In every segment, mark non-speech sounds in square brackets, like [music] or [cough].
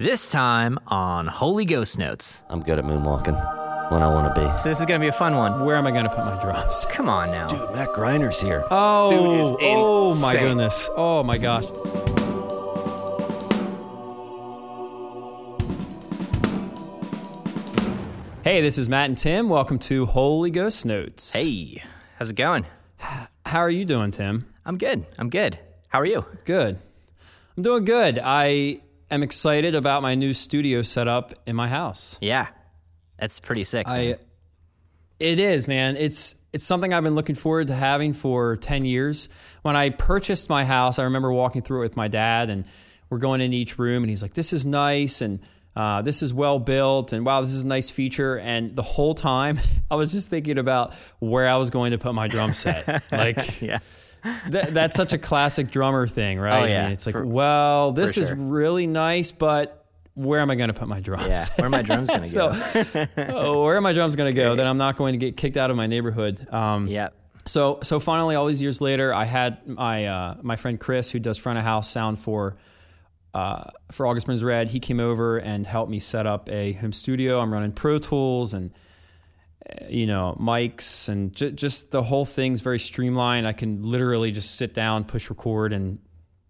This time on Holy Ghost Notes. I'm good at moonwalking when I want to be. So this is going to be a fun one. Where am I going to put my drums? [laughs] Come on now. Dude, Matt Greiner's here. Oh, Dude is oh my goodness. Oh my gosh. Hey, this is Matt and Tim. Welcome to Holy Ghost Notes. Hey, how's it going? How are you doing, Tim? I'm good. I'm good. How are you? Good. I'm doing good. I am excited about my new studio setup in my house. Yeah, that's pretty sick. I man. it is, man. It's it's something I've been looking forward to having for 10 years. When I purchased my house, I remember walking through it with my dad and we're going into each room and he's like, "This is nice and uh, this is well built and wow, this is a nice feature." And the whole time, [laughs] I was just thinking about where I was going to put my drum set. [laughs] Like yeah. That, that's such a classic drummer thing, right? Oh, yeah. I mean, it's like, For- well, this is sure. really nice, but where am I going to put my drums? Yeah. Where are my drums going [laughs] to so, go? [laughs] oh, where are my drums going to go? Then I'm not going to get kicked out of my neighborhood. Um, yeah. So, so finally, all these years later, I had my uh, my friend Chris, who does front of house sound for uh, for August Burns Red. He came over and helped me set up a home studio. I'm running Pro Tools and you know mics and j- just the whole thing's very streamlined. I can literally just sit down, push record, and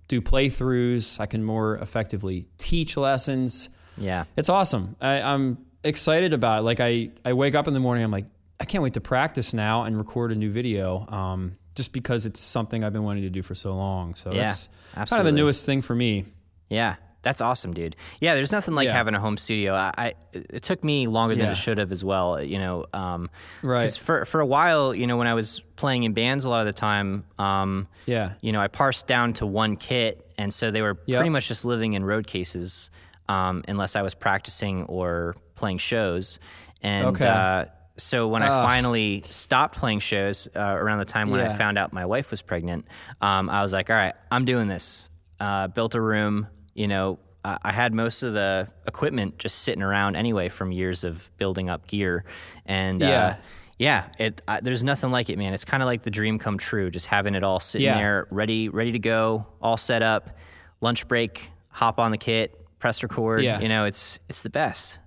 do playthroughs. I can more effectively teach lessons. Yeah. It's awesome. I, I'm excited about it. Like I, I wake up in the morning, I'm like, I can't wait to practice now and record a new video. Um, just because it's something I've been wanting to do for so long. So Yeah, that's kind of the newest thing for me. Yeah, that's awesome, dude. Yeah, there's nothing like Yeah. having a home studio. I, I it took me longer than Yeah. it should have as well. You know, um, Right. For for a while, you know, when I was playing in bands, a lot of the time, um, Yeah. you know, I parsed down to one kit, and so they were Yep. pretty much just living in road cases, um, unless I was practicing or playing shows. And Okay. uh, so when I finally stopped playing shows uh, around the time when I found out my wife was pregnant, um, I was like, all right, I'm doing this. Uh, built a room, you know. I I had most of the equipment just sitting around anyway from years of building up gear, and uh, Yeah. yeah, it. I, there's nothing like it, man. It's kind of like the dream come true. Just having it all sitting Yeah. there, ready, ready to go, all set up. Lunch break, hop on the kit, press record. Yeah. You know, it's it's the best.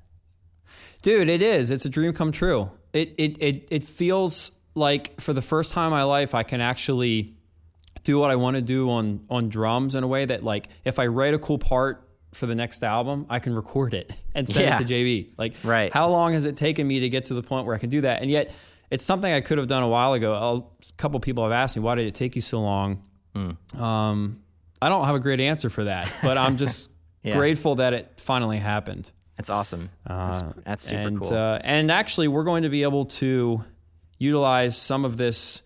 Dude, it is. It's a dream come true. It it it it feels like for the first time in my life I can actually do what I want to do on on drums in a way that like if I write a cool part for the next album, I can record it [laughs] and send Yeah. it to JB. Like Right. how long has it taken me to get to the point where I can do that? And yet it's something I could have done a while ago. A couple people have asked me, why did it take you so long? Hmm. Um, I don't have a great answer for that, but I'm just [laughs] Yeah. grateful that it finally happened. It's awesome. that's, that's super and, cool. Uh, and actually, we're going to be able to utilize some of this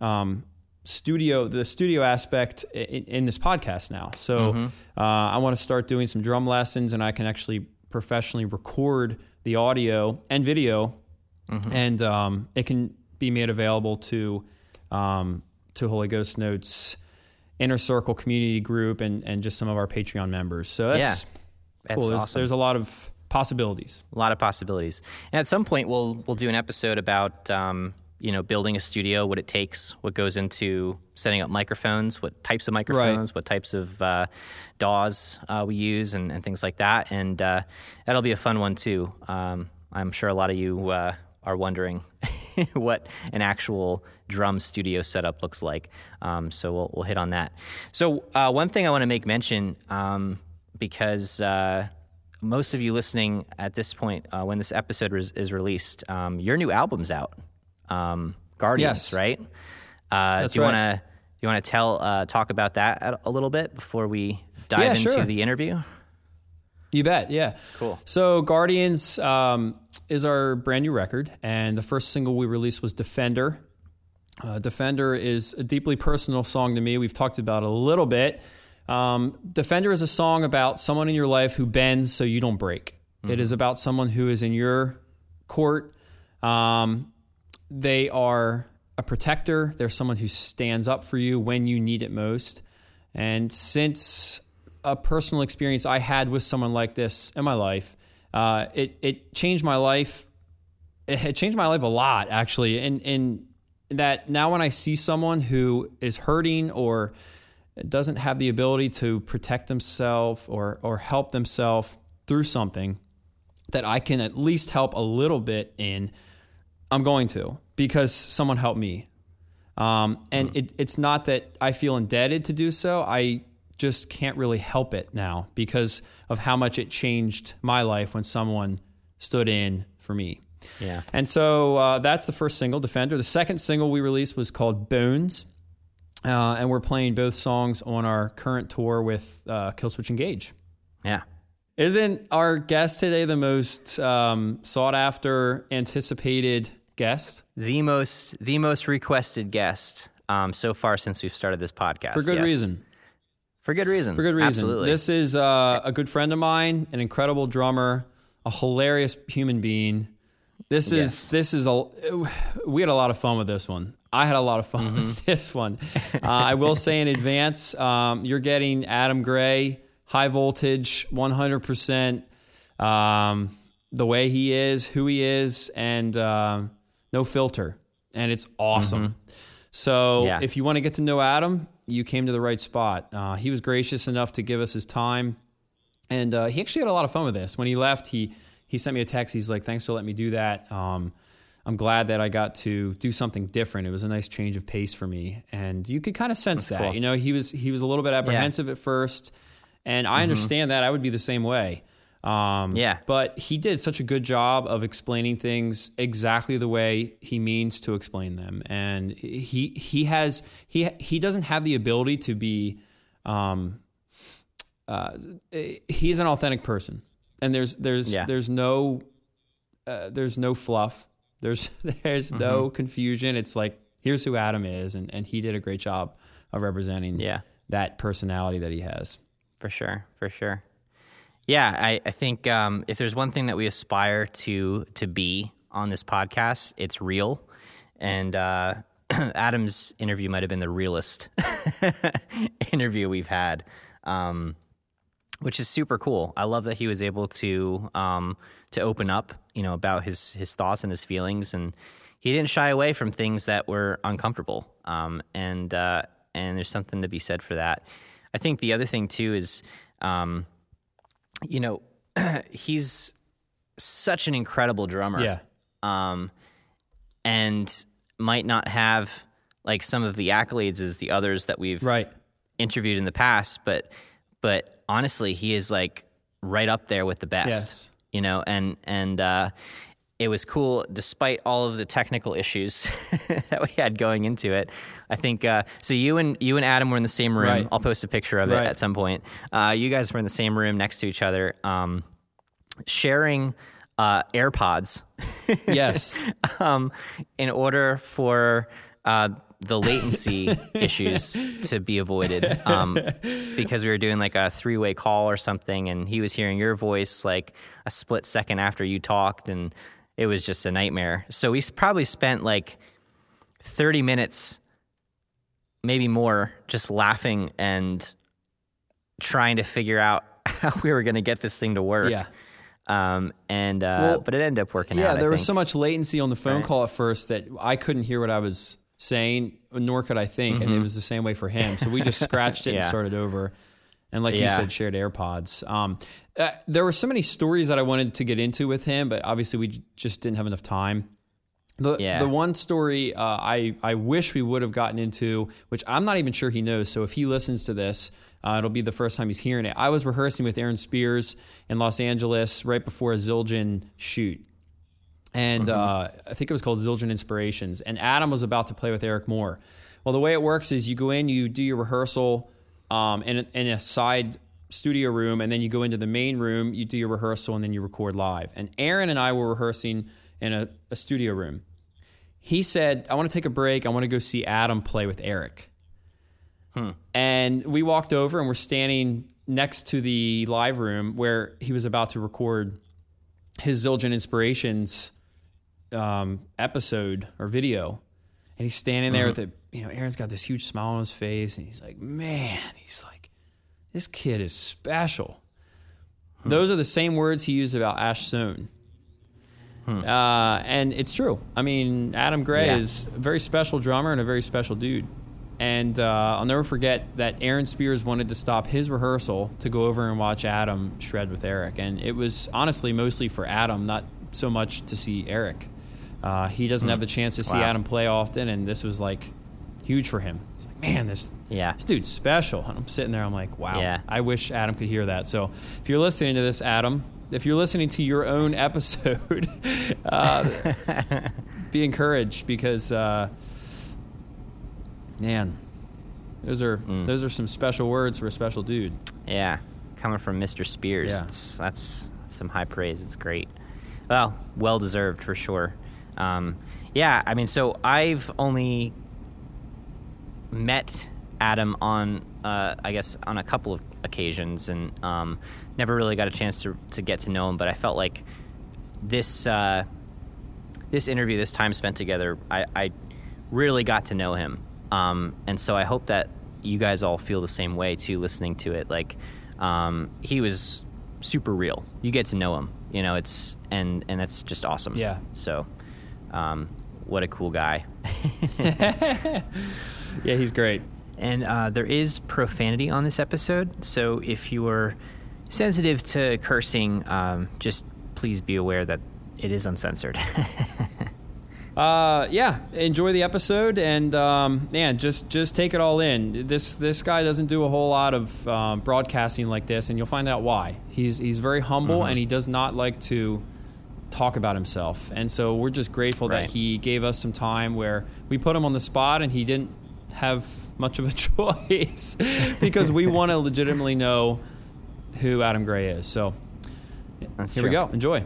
um, studio, the studio aspect in, in this podcast now. So Mm-hmm. uh, I want to start doing some drum lessons, and I can actually professionally record the audio and video, Mm-hmm. and um, it can be made available to um, to Holy Ghost Notes. Inner Circle community group and, and just some of our Patreon members. So that's That's cool. There's, there's a lot of possibilities. a lot of possibilities. And at some point, we'll we'll do an episode about um, you know building a studio, what it takes, what goes into setting up microphones, what types of microphones, what types of uh, DAWs uh, we use, and, and things like that. And uh, that'll be a fun one too. Um, I'm sure a lot of you uh, are wondering [laughs] what an actual drum studio setup looks like. Um, so we'll, we'll hit on that. So uh, one thing I want to make mention um, because uh, most of you listening at this point, uh, when this episode is, is released, um, your new album's out, um, Guardians, Yes. right? Uh, do you right. want to you want to tell uh, talk about that a- little bit before we dive Yeah, into sure. the interview? You bet. Yeah. Cool. So Guardians um, is our brand new record, and the first single we released was Defender. Uh, Defender is a deeply personal song to me. We've talked about it a little bit. Um, Defender is a song about someone in your life who bends so you don't break. It is about someone who is in your court. Um, they are a protector. They're someone who stands up for you when you need it most. And since a personal experience I had with someone like this in my life, uh, it it changed my life. It had changed my life a lot, actually. In in that now when I see someone who is hurting or doesn't have the ability to protect themselves or or help themselves, through something that I can at least help a little bit in, I'm going to because someone helped me. Um, and Hmm. it, it's not that I feel indebted to do so. I just can't really help it now because of how much it changed my life when someone stood in for me. Yeah. And so uh, that's the first single, Defender. The second single we released was called Bones. Uh, and we're playing both songs on our current tour with uh, Killswitch Engage. Yeah. Isn't our guest today the most um, sought after, anticipated guest? The most the most requested guest um, so far since we've started this podcast. For good yes. reason. For good reason. For good reason. Absolutely. This is uh, a good friend of mine, an incredible drummer, a hilarious human being. This is Yes. this is a we had a lot of fun with this one. I had a lot of fun Mm-hmm. with this one. [laughs] Uh, I will say in advance, um, you're getting Adam Gray, high voltage, 100 percent. Um, the way he is, who he is, and um no filter, and it's awesome. So Mm-hmm. Yeah. if you want to get to know Adam, you came to the right spot. Uh, he was gracious enough to give us his time, and uh, he actually had a lot of fun with this. When he left, he he sent me a text. He's like, "Thanks for letting me do that. Um, I'm glad that I got to do something different. It was a nice change of pace for me." And you could kind of sense that. cool. You know, he was he was a little bit apprehensive at first, and I understand that. I would be the same way. Um, Yeah. But he did such a good job of explaining things exactly the way he means to explain them, and he he has he he doesn't have the ability to be. Um, uh, he's an authentic person, and there's there's Yeah. there's no uh, there's no fluff. There's [laughs] there's no Mm-hmm. confusion. It's like here's who Adam is, and and he did a great job of representing Yeah. that personality that he has. For sure, for sure. Yeah, I, I think um, if there's one thing that we aspire to to be on this podcast, it's real. And uh, [clears throat] Adam's interview might have been the realest [laughs] interview we've had, um, which is super cool. I love that he was able to um, to open up, you know, about his his thoughts and his feelings, and he didn't shy away from things that were uncomfortable. Um, and uh, and there's something to be said for that. I think the other thing too is, um, you know, [clears throat] he's such an incredible drummer Yeah, um, and might not have like some of the accolades as the others that we've right. interviewed in the past, but but honestly, he is like right up there with the best. Yes. You know, and and uh, it was cool despite all of the technical issues [laughs] that we had going into it. I think uh, so. You and you and Adam were in the same room. Right. I'll post a picture of Right. it at some point. Uh, you guys were in the same room next to each other, um, sharing uh, AirPods Yes, [laughs] um, in order for uh, the latency [laughs] issues to be avoided. Um, because we were doing like a three way call or something, and he was hearing your voice like a split second after you talked, and it was just a nightmare. So we probably spent like 30 minutes, maybe more, just laughing and trying to figure out [laughs] how we were going to get this thing to work. yeah. Um, and uh, Well, but it ended up working out. Yeah, there was so much latency on the phone Right. call at first that I couldn't hear what I was saying, nor could I think, and it was the same way for him. So we just scratched it and [laughs] Mm-hmm. Started over. And like you said, shared AirPods. Um, uh, there were so many stories that I wanted to get into with him, but obviously we just didn't have enough time. The, Yeah. the one story uh, I, I wish we would have gotten into, which I'm not even sure he knows. So if he listens to this, uh, it'll be the first time he's hearing it. I was rehearsing with Aaron Spears in Los Angeles right before a Zildjian shoot. And uh, I think it was called Zildjian Inspirations. And Adam was about to play with Eric Moore. Well, the way it works is you go in, you do your rehearsal um, in, a, in a side studio room, and then you go into the main room, you do your rehearsal, and then you record live. And Aaron and I were rehearsing in a, a studio room. He said, I want to take a break. I want to go see Adam play with Eric. And we walked over and we're standing next to the live room where he was about to record his Zildjian Inspirations um, episode or video. And he's standing there with it. You know, Aaron's got this huge smile on his face, and he's like, "Man," he's like, "This kid is special." Those are the same words he used about Ash Soan. Uh, and it's true. I mean, Adam Gray Yeah. is a very special drummer and a very special dude. And uh, I'll never forget that Aaron Spears wanted to stop his rehearsal to go over and watch Adam shred with Eric. And it was honestly mostly for Adam, not so much to see Eric. Uh, he doesn't have the chance to see Wow. Adam play often, and this was like huge for him. It's like, man, this Yeah. this dude's special. And I'm sitting there, I'm like, wow. Yeah. I wish Adam could hear that. So if you're listening to this, Adam, if you're listening to your own episode, [laughs] uh, be encouraged because, uh, man, those are Mm. those are some special words for a special dude. Yeah, coming from Mr. Spears, Yeah. that's some high praise. It's great. Well, well deserved for sure. Um, yeah, I mean, so I've only met Adam on, uh, I guess, on a couple of occasions, and um, never really got a chance to to get to know him. But I felt like this uh, this interview, this time spent together, I, I really got to know him, um, and so I hope that you guys all feel the same way too, listening to it. Like um, he was super real. You get to know him, you know. It's and and that's just awesome. Yeah. So, um, what a cool guy. [laughs] [laughs] Yeah, he's great. And uh, there is profanity on this episode, so if you are sensitive to cursing, um, just please be aware that it is uncensored. [laughs] Uh, yeah, enjoy the episode and um, man, just just take it all in. This this guy doesn't do a whole lot of um, broadcasting like this, and you'll find out why. He's he's very humble and he does not like to talk about himself, and so we're just grateful Right. that he gave us some time where we put him on the spot and he didn't have much of a [laughs] choice [laughs] because we want to legitimately know who Adam Gray is. So That's here we go. Enjoy.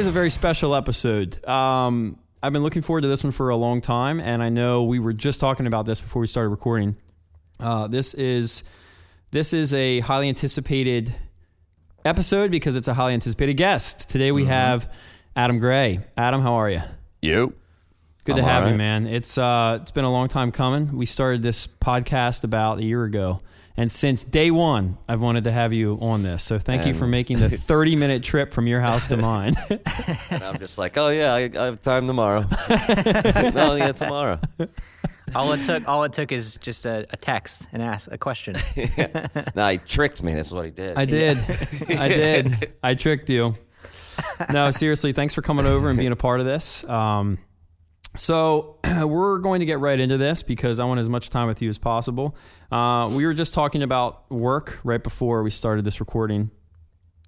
Is a very special episode. Um, I've been looking forward to this one for a long time, and I know we were just talking about this before we started recording. Uh, this is this is a highly anticipated episode because it's a highly anticipated guest. Today we have Adam Gray. Adam, how are you? You? Good to I'm have you, man. It's uh, it's been a long time coming. We started this podcast about a year ago, and since day one, I've wanted to have you on this. So thank you for making the [laughs] thirty minute trip from your house to mine. [laughs] And I'm just like, oh yeah, I, I have time tomorrow. no, [laughs] yeah, tomorrow. all it took, all it took is just a, a text and ask a question. No, he tricked me. That's what he did. I did. I did. I tricked you. No, seriously, thanks for coming over and being a part of this. Um, so [clears throat] we're going to get right into this because I want as much time with you as possible. Uh, we were just talking about work right before we started this recording,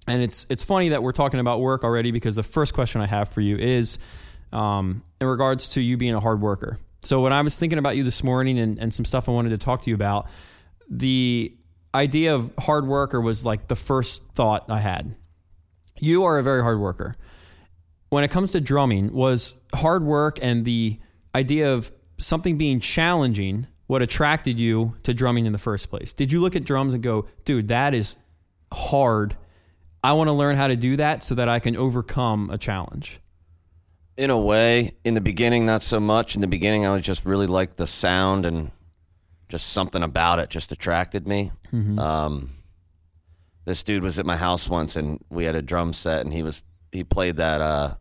and it's it's funny that we're talking about work already because the first question I have for you is um, in regards to you being a hard worker. So when I was thinking about you this morning and, and some stuff I wanted to talk to you about, the idea of hard worker was like the first thought I had. You are a very hard worker. When it comes to drumming, was hard work and the idea of something being challenging what attracted you to drumming in the first place? Did you look at drums and go, dude, that is hard. I want to learn how to do that so that I can overcome a challenge. In a way, in the beginning, not so much. In the beginning, I was just really liked the sound and just something about it just attracted me. Um, this dude was at my house once, and we had a drum set, and he was he played that uh,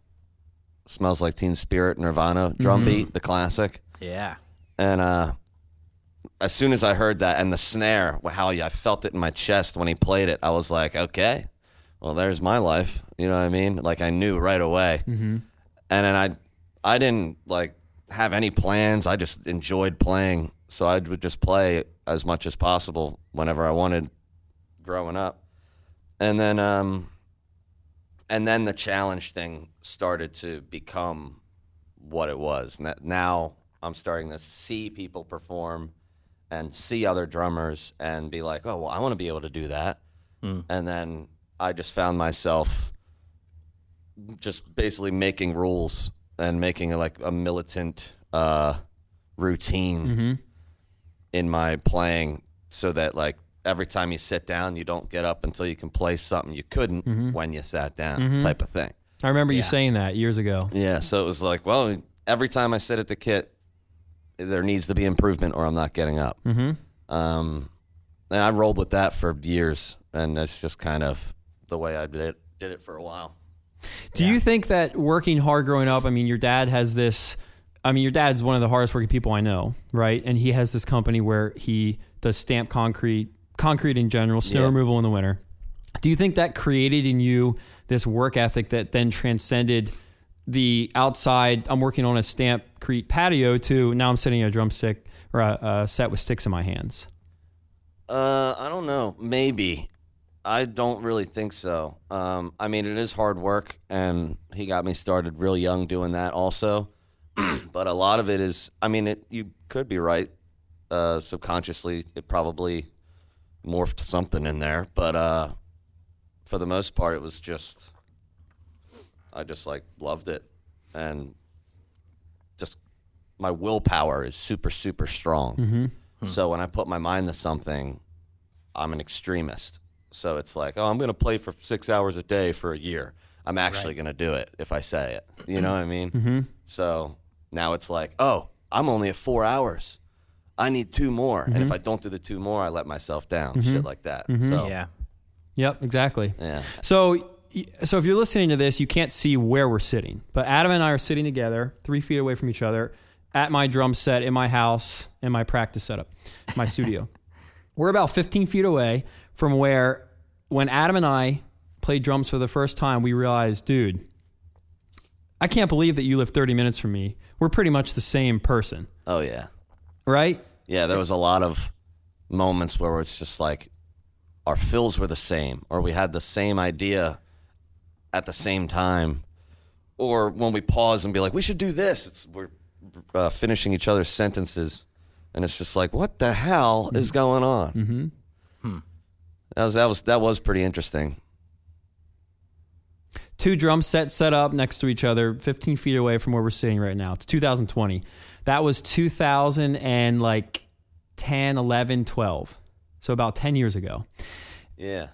"Smells Like Teen Spirit" Nirvana drum beat, the classic. yeah. And uh, as soon as I heard that and the snare, how I felt it in my chest when he played it, I was like, okay, well, there's my life. You know what I mean? Like I knew right away. Mm-hmm. And then I, I didn't like have any plans. I just enjoyed playing, so I would just play as much as possible whenever I wanted, growing up. And then, um, and then the challenge thing started to become what it was. Now I'm starting to see people perform and see other drummers and be like, oh, well, I want to be able to do that. And then I just found myself just basically making rules and making like a militant uh, routine in my playing so that like every time you sit down, you don't get up until you can play something you couldn't when you sat down, type of thing. I remember you saying that years ago. Yeah, so it was like, well, every time I sit at the kit, there needs to be improvement, or I'm not getting up. Mm-hmm. Um, and I rolled with that for years, and that's just kind of the way I did it, did it for a while. Do you think that working hard growing up, I mean, your dad has this, I mean, your dad's one of the hardest working people I know, right? And he has this company where he does stamp concrete, concrete in general, snow Yeah. removal in the winter. Do you think that created in you this work ethic that then transcended the outside, I'm working on a stamp crete patio to now I'm sitting a drumstick or a, a set with sticks in my hands? Uh, I don't know. Maybe. I don't really think so. Um, I mean, it is hard work, and he got me started real young doing that also. [clears throat] but a lot of it is, I mean, it you could be right. Uh, subconsciously, it probably morphed something in there, but uh, for the most part, it was just, I just like loved it, and just my willpower is super, super strong. So when I put my mind to something, I'm an extremist. So it's like, oh, I'm going to play for six hours a day for a year. I'm actually going to do it if I say it. You know what I mean? Mm-hmm. So now it's like, oh, I'm only at four hours. I need two more. And if mm-hmm. I don't do the two more, I let myself down. Mm-hmm. Shit like that. Mm-hmm. So Yeah. Yep, exactly. yeah. So, so if you're listening to this, you can't see where we're sitting, but Adam and I are sitting together, three feet away from each other, at my drum set in my house, in my practice setup, my studio. [laughs] We're about 15 feet away from where, when Adam and I played drums for the first time, we realized, dude, I can't believe that you live 30 minutes from me. We're pretty much the same person, Oh yeah. right? Yeah, there was a lot of moments where it's just like our fills were the same, or we had the same idea at the same time, or when we pause and be like, "We should do this," it's we're uh, finishing each other's sentences, and it's just like, "What the hell is going on?" Mm-hmm. That was that was that was pretty interesting. two drum sets set up next to each other 15 feet away from where we're sitting right now it's 2020 that was 2000 and like 10 11 12 so about 10 years ago. Yeah,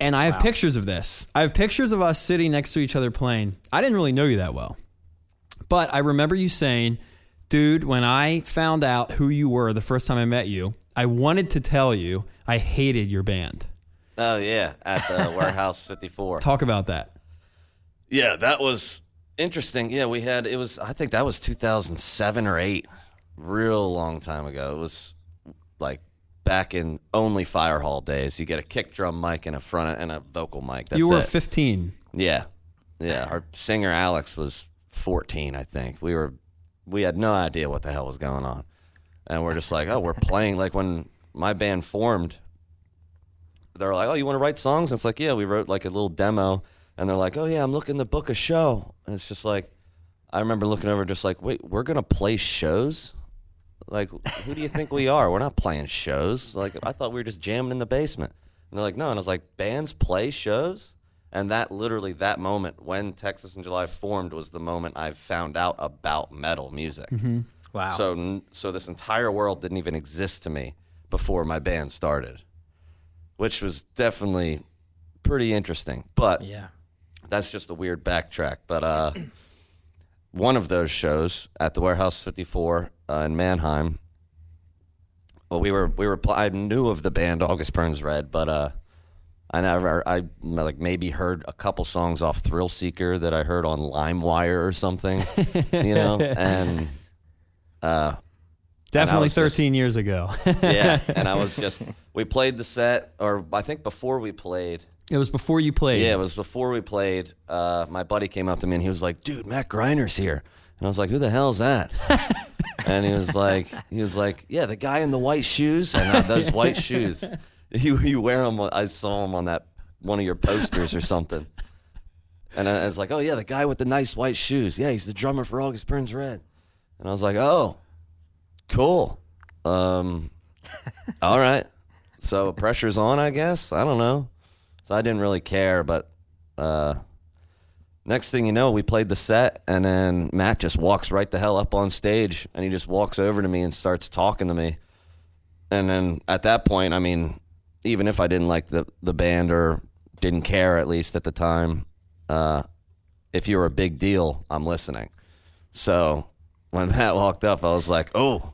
and i have pictures of this. I have pictures of us sitting next to each other playing. I didn't really know you that well. But i remember you saying dude when i found out who you were the first time i met you i wanted to tell you i hated your band. Oh yeah, at the [laughs] warehouse fifty four. talk about that. Yeah, that was interesting. Yeah, we had it was I think that was 2007 or 8. Real long time ago. It was like back in only fire hall days. You get a kick drum mic and a front and a vocal mic. That's you were it. 15 yeah. Yeah, our singer Alex was 14, I think. We were we had no idea what the hell was going on. And we're just like, "Oh, we're playing like when my band formed, they're like, "Oh, you want to write songs?" And it's like, "Yeah, we wrote like a little demo." And they're like, "Oh yeah, I'm looking to book a show." And it's just like, I remember looking over, just like, "Wait, we're gonna play shows? Like, who do you think we are? We're not playing shows. Like, I thought we were just jamming in the basement." And they're like, "No." And I was like, "Bands play shows?" And that literally that moment when Texas in July formed was the moment I found out about metal music. Mm-hmm. Wow. So so this entire world didn't even exist to me before my band started, which was definitely pretty interesting. But yeah. That's just a weird backtrack. But uh, [clears throat] one of those shows at the Warehouse 54 uh, in Manheim. Well, we were we were I knew of the band August Burns Red, but uh, I never I like maybe heard a couple songs off Thrill Seeker that I heard on LimeWire or something, you know, [laughs] and uh, definitely was just- 13 years ago yeah, [laughs] and I was just we played the set, or I think before we played. It was before you played. Yeah, it was before we played. Uh, my buddy came up to me and he was like, "Dude, Matt Greiner's here," and I was like, "Who the hell's that?" [laughs] and he was like, "He was like, yeah, the guy in the white shoes and uh, those [laughs] white shoes. [laughs] You you wear them? I saw him on that one of your posters or something." And I, I was like, "Oh yeah, the guy with the nice white shoes. Yeah, he's the drummer for August Burns Red." And I was like, "Oh, cool. Um, all right. So pressure's on, I guess. I don't know." So I didn't really care, but uh, next thing you know, we played the set, and then Matt just walks right the hell up on stage, and he just walks over to me and starts talking to me. And then at that point, I mean, even if I didn't like the the band or didn't care at least at the time, uh, if you're a big deal, I'm listening. So when [laughs] Matt walked up, I was like, "Oh,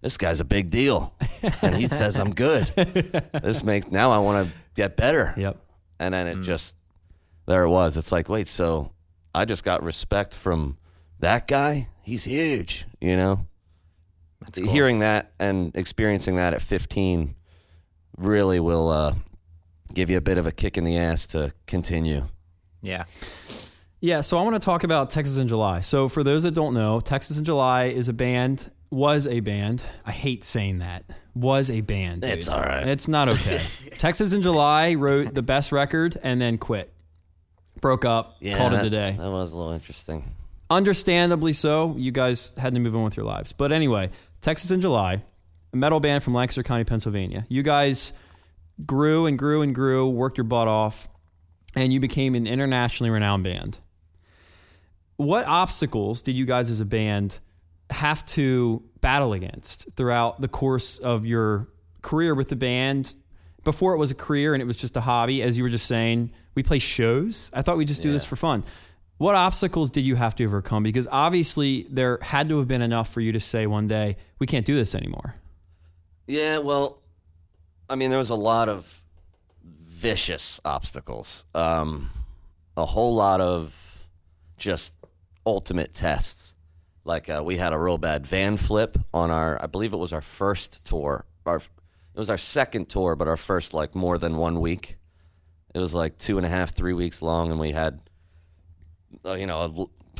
this guy's a big deal," and he says I'm good. [laughs] this makes now I want to get better. Yep. And then it just there it was. It's like, wait, so I just got respect from that guy? He's huge, you know? Hearing that and experiencing that at 15 really will uh, give you a bit of a kick in the ass to continue. Yeah. Yeah, so I want to talk about Texas in July. So for those that don't know, Texas in July is a band, was a band. I hate saying that. Was a band. dude. It's all right. It's not okay. [laughs] Texas in July wrote the best record and then quit. Broke up, called it that, a day. That was a little interesting. Understandably so. You guys had to move on with your lives. But anyway, Texas in July, a metal band from Lancaster County, Pennsylvania. You guys grew and grew and grew, worked your butt off, and you became an internationally renowned band. What obstacles did you guys as a band have to battle against throughout the course of your career with the band? Before it was a career and it was just a hobby, as you were just saying, we play shows. I thought we'd just do this for fun. What obstacles did you have to overcome? Because obviously there had to have been enough for you to say one day, we can't do this anymore. Yeah, well, I mean, there was a lot of vicious obstacles. Um, a whole lot of just ultimate tests. Like uh, we had a real bad van flip on our, I believe it was our first tour. Our, it was our second tour, but our first like more than one week. It was like two and a half, three weeks long, and we had, uh, you know,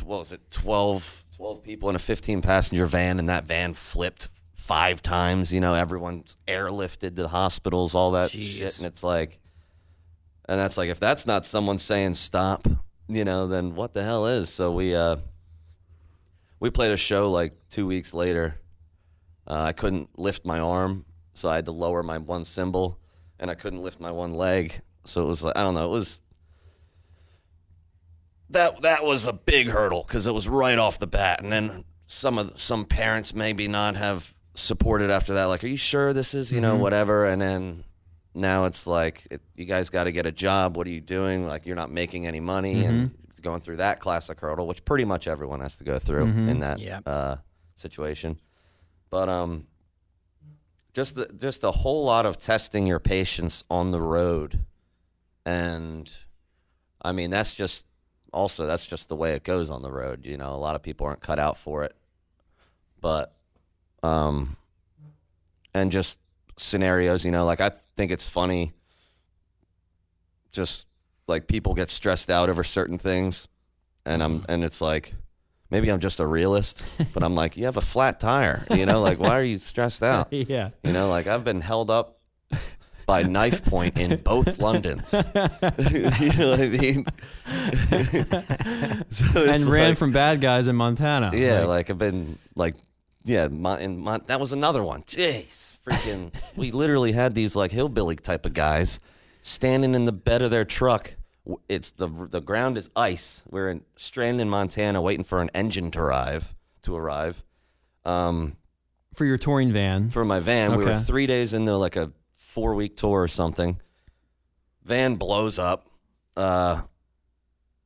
what was it, 12, 12 people in a 15 passenger van, and that van flipped five times. You know, everyone's airlifted to the hospitals, all that shit. And it's like, and that's like, if that's not someone saying stop, you know, then what the hell is? So we, uh, we played a show like two weeks later. Uh, I couldn't lift my arm, so I had to lower my one cymbal, and I couldn't lift my one leg. So it was like I don't know. It was that that was a big hurdle because it was right off the bat, and then some of some parents maybe not have supported after that. Like, are you sure this is you know whatever? And then now it's like it, you guys got to get a job. What are you doing? Like you're not making any money and going through that classic hurdle, which pretty much everyone has to go through in that Yeah. uh, situation. But um, just the, just a whole lot of testing your patience on the road, and I mean that's just also that's just the way it goes on the road. You know, a lot of people aren't cut out for it, but um, and just scenarios. You know, like I think it's funny. Just like people get stressed out over certain things, and I'm mm-hmm. and it's like maybe I'm just a realist, but I'm like you have a flat tire. You know, like why are you stressed [laughs] out? Yeah. You know, like I've been held up by knife point in both Londons. [laughs] you know what I mean? [laughs] So And ran like- from bad guys in Montana. yeah, Like, like, I've been like, yeah, Mon- in Mon- that was another one. Jeez, freaking, we literally had these like hillbilly type of guys standing in the bed of their truck. It's the the ground is ice. We're in stranded in Montana, waiting for an engine to arrive. To arrive, um, for your touring van. for my van. We were Okay. three days into like a four week tour or something. Van blows up. Uh,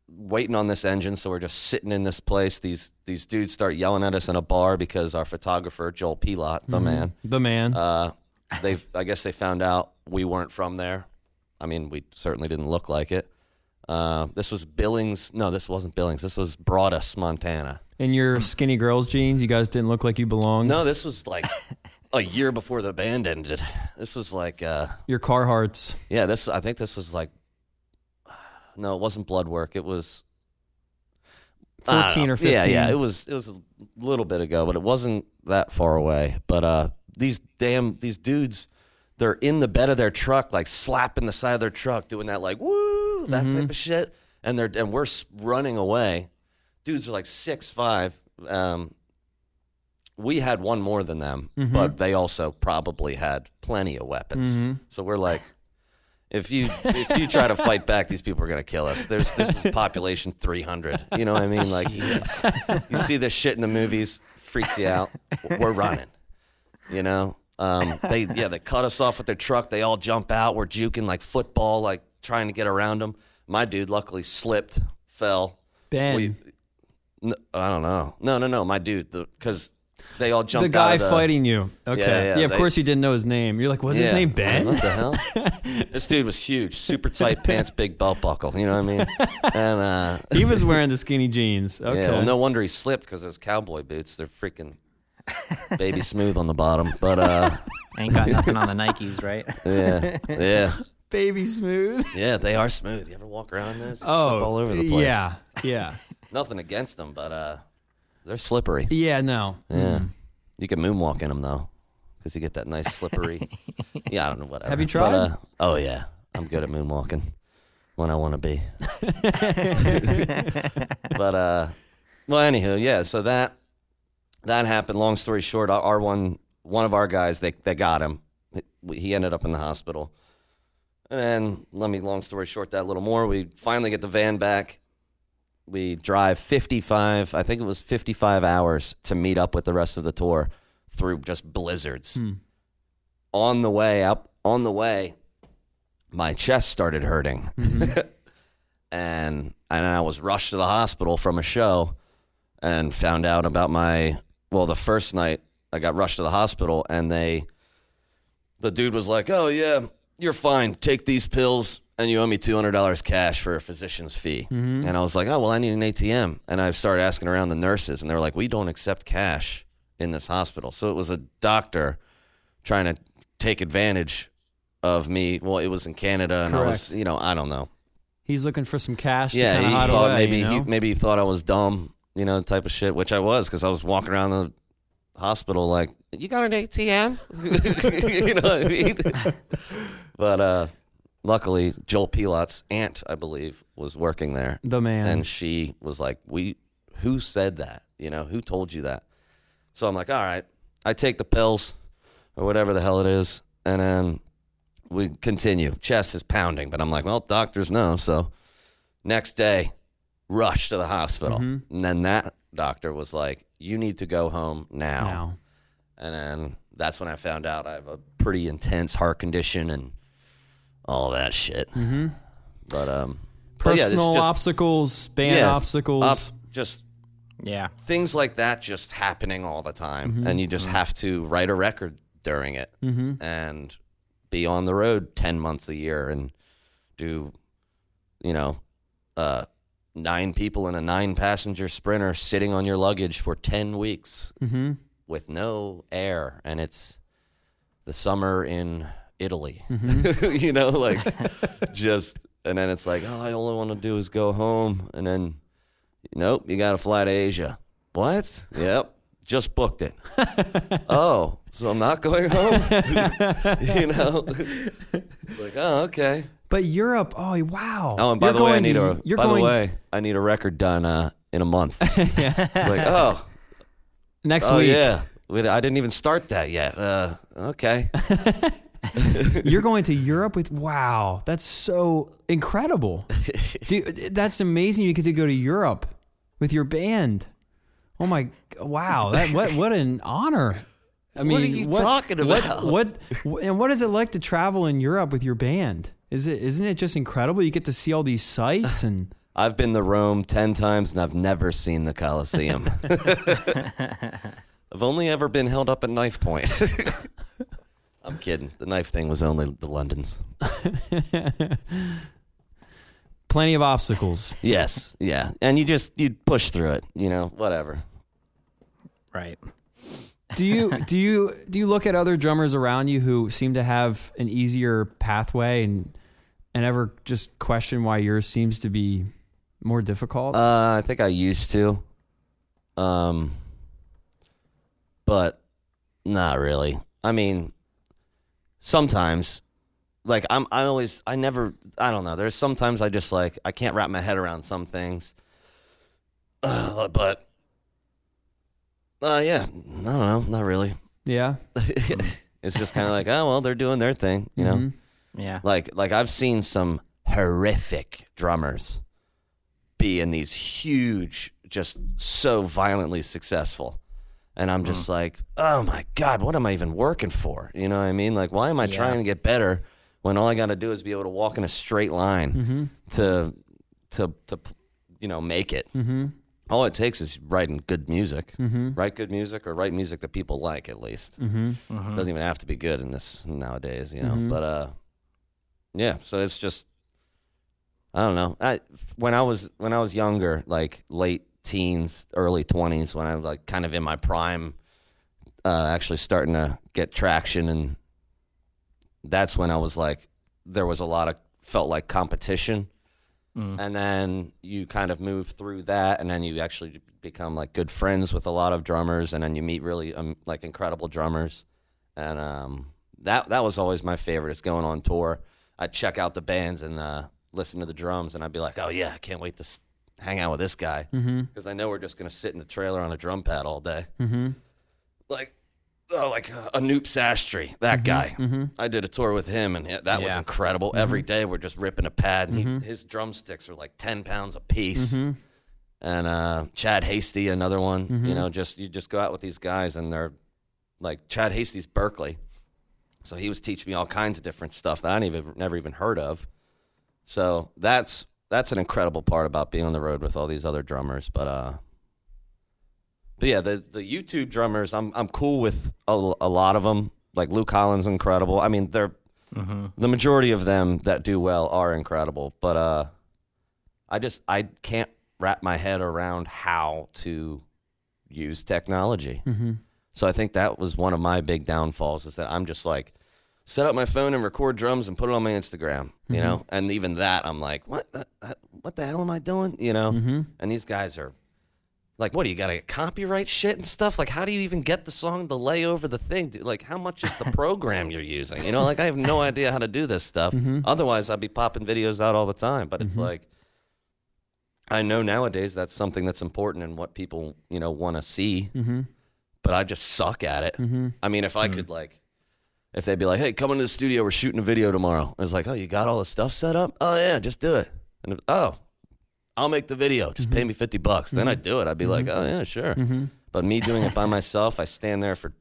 waiting on this engine, so we're just sitting in this place. These these dudes start yelling at us in a bar because our photographer Joel Pilot, the man, the man. uh, they I guess they found out we weren't from there. I mean, we certainly didn't look like it. Uh, this was Billings. No, this wasn't Billings. This was Broadus, Montana. in your skinny girls jeans, you guys didn't look like you belonged. No, this was like [laughs] a year before the band ended. This was like, uh, Your Carhartts. yeah, this. I think this was like, [sighs] no, it wasn't Bloodwork. It was 14 or know. Yeah, 15. yeah. It was it was a little bit ago, but it wasn't that far away. But uh, these damn these dudes, they're in the bed of their truck, like slapping the side of their truck, doing that like woo that Mm-hmm. type of shit, and they're and we're running away. Dudes are like six five. Um, we had one more than them, Mm-hmm. but they also probably had plenty of weapons. So we're like, if you if you try to fight back, these people are gonna kill us. There's this is population 300. You know what I mean? Like [laughs] you see this shit in the movies, freaks you out. We're running. You know. Um, they yeah, they cut us off with their truck. They all jump out. We're juking like football, like trying to get around them. My dude luckily slipped, fell. Ben, We- n- I don't know. No, no, no. My dude, because they all jumped. the guy the, fighting you. Okay. Yeah, yeah, of they- course you didn't know his name. You're like, was his name Ben? What the hell? [laughs] this dude was huge, super tight pants, big belt buckle. You know what I mean? And uh, [laughs] he was wearing the skinny jeans. [laughs] Okay. yeah, well, no wonder he slipped because those cowboy boots. They're freaking baby smooth on the bottom. But uh, [laughs] Ain't got nothing on the Nikes, right? yeah, yeah, [laughs] Baby smooth. yeah. They are smooth. You ever walk around this? Oh, slip all over the place. Yeah. Yeah. [laughs] Nothing against them, but uh, they're slippery. Yeah. No. Yeah. You can moonwalk in them though, because you get that nice slippery. yeah, I don't know whatever. Have you But, tried? uh, oh yeah, I'm good at moonwalking when I want to be. but uh, well, anywho, yeah. So that that happened. Long story short, our, one one of our guys they they got him. He ended up in the hospital. And then, let me long story short that a little more. We finally get the van back. We drive 55, I think it was 55 hours to meet up with the rest of the tour through just blizzards. Hmm. On the way up, on the way, my chest started hurting. Mm-hmm. [laughs] and and I was rushed to the hospital from a show and found out about my well, the first night I got rushed to the hospital and they the dude was like, "Oh yeah, you're fine. Take these pills, and you owe me two hundred dollars cash for a physician's fee." Mm-hmm. And I was like, "Oh well, I need an ATM." And I started asking around the nurses, and they were like, "We don't accept cash in this hospital." So it was a doctor trying to take advantage of me. Well, it was in Canada, and I was, you know, I don't know. He's looking for some cash. Yeah, he thought away, maybe you know? he maybe he thought I was dumb, you know, type of shit, which I was because I was walking around the hospital like, "You got an ATM?" [laughs] you know what I mean? [laughs] but uh, luckily, Joel Pilot's aunt, I believe, was working there, the man. and she was like, "We, who said that? You know, who told you that?" So I'm like, "All right, I take the pills or whatever the hell it is, and then we continue. Chest is pounding, but I'm like, well, doctors know. So next day, rush to the hospital, Mm-hmm. and then that doctor was like, "You need to go home now." now. And then that's when I found out I have a pretty intense heart condition and all that shit. Mm-hmm. But um, but yeah, Personal just- obstacles, band yeah, obstacles. up- just Yeah. things like that just happening all the time Mm-hmm. and you just have to write a record during it and be on the road 10 months a year and do you know uh nine people in a nine passenger sprinter sitting on your luggage for 10 weeks hmm with no air and it's the summer in Italy Mm-hmm. [laughs] you know like just and then it's like oh I only want to do is go home and then Nope, you got to fly to Asia. What? Yep, just booked it. [laughs] oh, so I'm not going home? [laughs] you know? It's like, oh, okay. But Europe, oh wow. Oh, and by You're the way, I need to- a You're by going the way, I need a record done uh, in a month. [laughs] It's like, [laughs] oh, next oh week. yeah. We- I didn't even start that yet. Uh, okay. [laughs] You're going to Europe with wow. That's so incredible. Dude, that's amazing. You get to go to Europe with your band. Oh my wow. That what what an honor. I mean, What are you talking about? What, what and what is it like to travel in Europe with your band? Is it isn't it just incredible? You get to see all these sights [laughs] and I've been to Rome 10 times and I've never seen the Colosseum. [laughs] I've only ever been held up at knife point. [laughs] I'm kidding. The knife thing was only the Londons. plenty of obstacles. Yes, yeah. And you just you push through it, you know, whatever. Right. Do you do you do you look at other drummers around you who seem to have an easier pathway and and ever just question why yours seems to be more difficult? Uh, I think I used to. Um but not really. I mean, sometimes like I'm I always I never I don't know. There's sometimes I just like I can't wrap my head around some things. Uh, but uh yeah, I don't know, not really. yeah. [laughs] it's just kind of like, oh well, they're doing their thing, you know. Mhm. Yeah. Like like I've seen some horrific drummers be in these huge, just so violently successful, and I'm just like, oh my god, what am I even working for? You know what I mean? Like, why am I Yeah. trying to get better when all I got to do is be able to walk in a straight line to to to you know make it. Mm-hmm. All it takes is writing good music, write good music, or write music that people like. At least mm-hmm. doesn't even have to be good in this nowadays, you know. But uh, yeah. So it's just I don't know. I when I was when I was younger, like late teens, early twenties, when I was like kind of in my prime, uh, actually starting to get traction, and that's when I was like, there was a lot of felt like competition, and then you kind of move through that, and then you actually become like good friends with a lot of drummers, and then you meet really um, like incredible drummers, and um, that that was always my favorite. Is going on tour. I'd check out the bands and uh, listen to the drums, and I'd be like, "Oh yeah, I can't wait to s- hang out with this guy," because I know we're just gonna sit in the trailer on a drum pad all day. Mm-hmm. Like, oh, like uh, Anup Sastry, that guy. I did a tour with him, and that was Yeah. incredible. Every day we're just ripping a pad, and he, his drumsticks are like ten pounds a piece. And uh, Chad Hasty, another one. You know, just you just go out with these guys, and they're like Chad Hasty's Berklee. So he was teaching me all kinds of different stuff that I even never even heard of. So that's that's an incredible part about being on the road with all these other drummers. But uh, but yeah, the the YouTube drummers, I'm I'm cool with a, a lot of them. Like Luke Holland, incredible. I mean, they're the majority of them that do well are incredible. But uh, I just I can't wrap my head around how to use technology. So I think that was one of my big downfalls is that I'm just like set up my phone and record drums and put it on my Instagram, you mm-hmm. know. And even that, I'm like, what, the, what the hell am I doing, you know? Mm-hmm. And these guys are like, what do you got to get copyright shit and stuff? Like, how do you even get the song to lay over the thing? Like, how much is the [laughs] program you're using? You know, like I have no idea how to do this stuff. Mm-hmm. Otherwise, I'd be popping videos out all the time. But it's like. I know nowadays that's something that's important and what people, you know, want to see. Mm-hmm. But I just suck at it. Mm-hmm. I mean, if I mm. could like, if they'd be like, "Hey, come into the studio, we're shooting a video tomorrow," it's like, "Oh, you got all the stuff set up? Oh yeah, just do it." And if- oh, I'll make the video. Just pay mm-hmm. me fifty bucks. Then I'd mm-hmm. do it. I'd be like, "Oh yeah, sure." But me doing it by [laughs] myself, I stand there for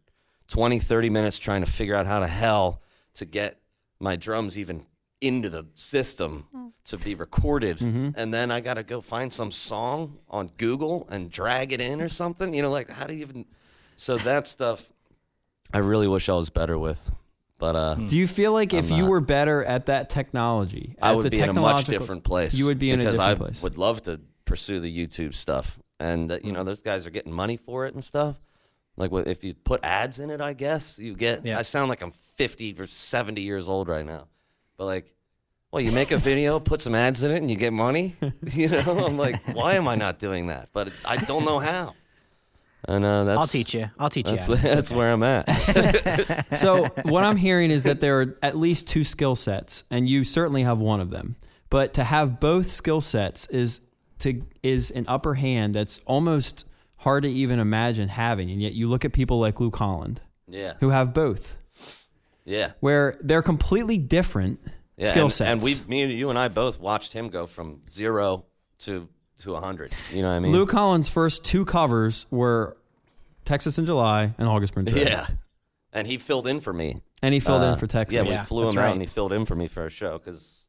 20, 30 minutes trying to figure out how to hell to get my drums even into the system mm. to be recorded and then i gotta go find some song on google and drag it in or something you know like how do you even so that stuff i really wish i was better with but uh Do you feel like if I'm you not. were better at that technology, i at would the be in a much different place You would be in a because different i place. would love to pursue the youtube stuff and that you know those guys are getting money for it and stuff like if you put ads in it i guess you get Yeah. i sound like i'm 50 or 70 years old right now but like well, you make a video, put some ads in it, and you get money. [laughs] You know, I'm like, why am I not doing that? But I don't know how. And uh, that's I'll teach you. I'll teach you. That's, Adam. where, that's where I'm at. [laughs] so what I'm hearing is that there are at least two skill sets, and you certainly have one of them. But to have both skill sets is to is an upper hand that's almost hard to even imagine having, and yet you look at people like Luke Holland Yeah, who have both, yeah, where they're completely different yeah. skill and, sets. And we, me, and you, and I both watched him go from zero to to a hundred. You know what I mean? Luke Holland's first two covers were Texas in July and August Burns Red. Yeah, and he filled in for me. and he filled Uh, in for Texas. Yeah, we Yeah, flew that's him out and he filled in for me for a show because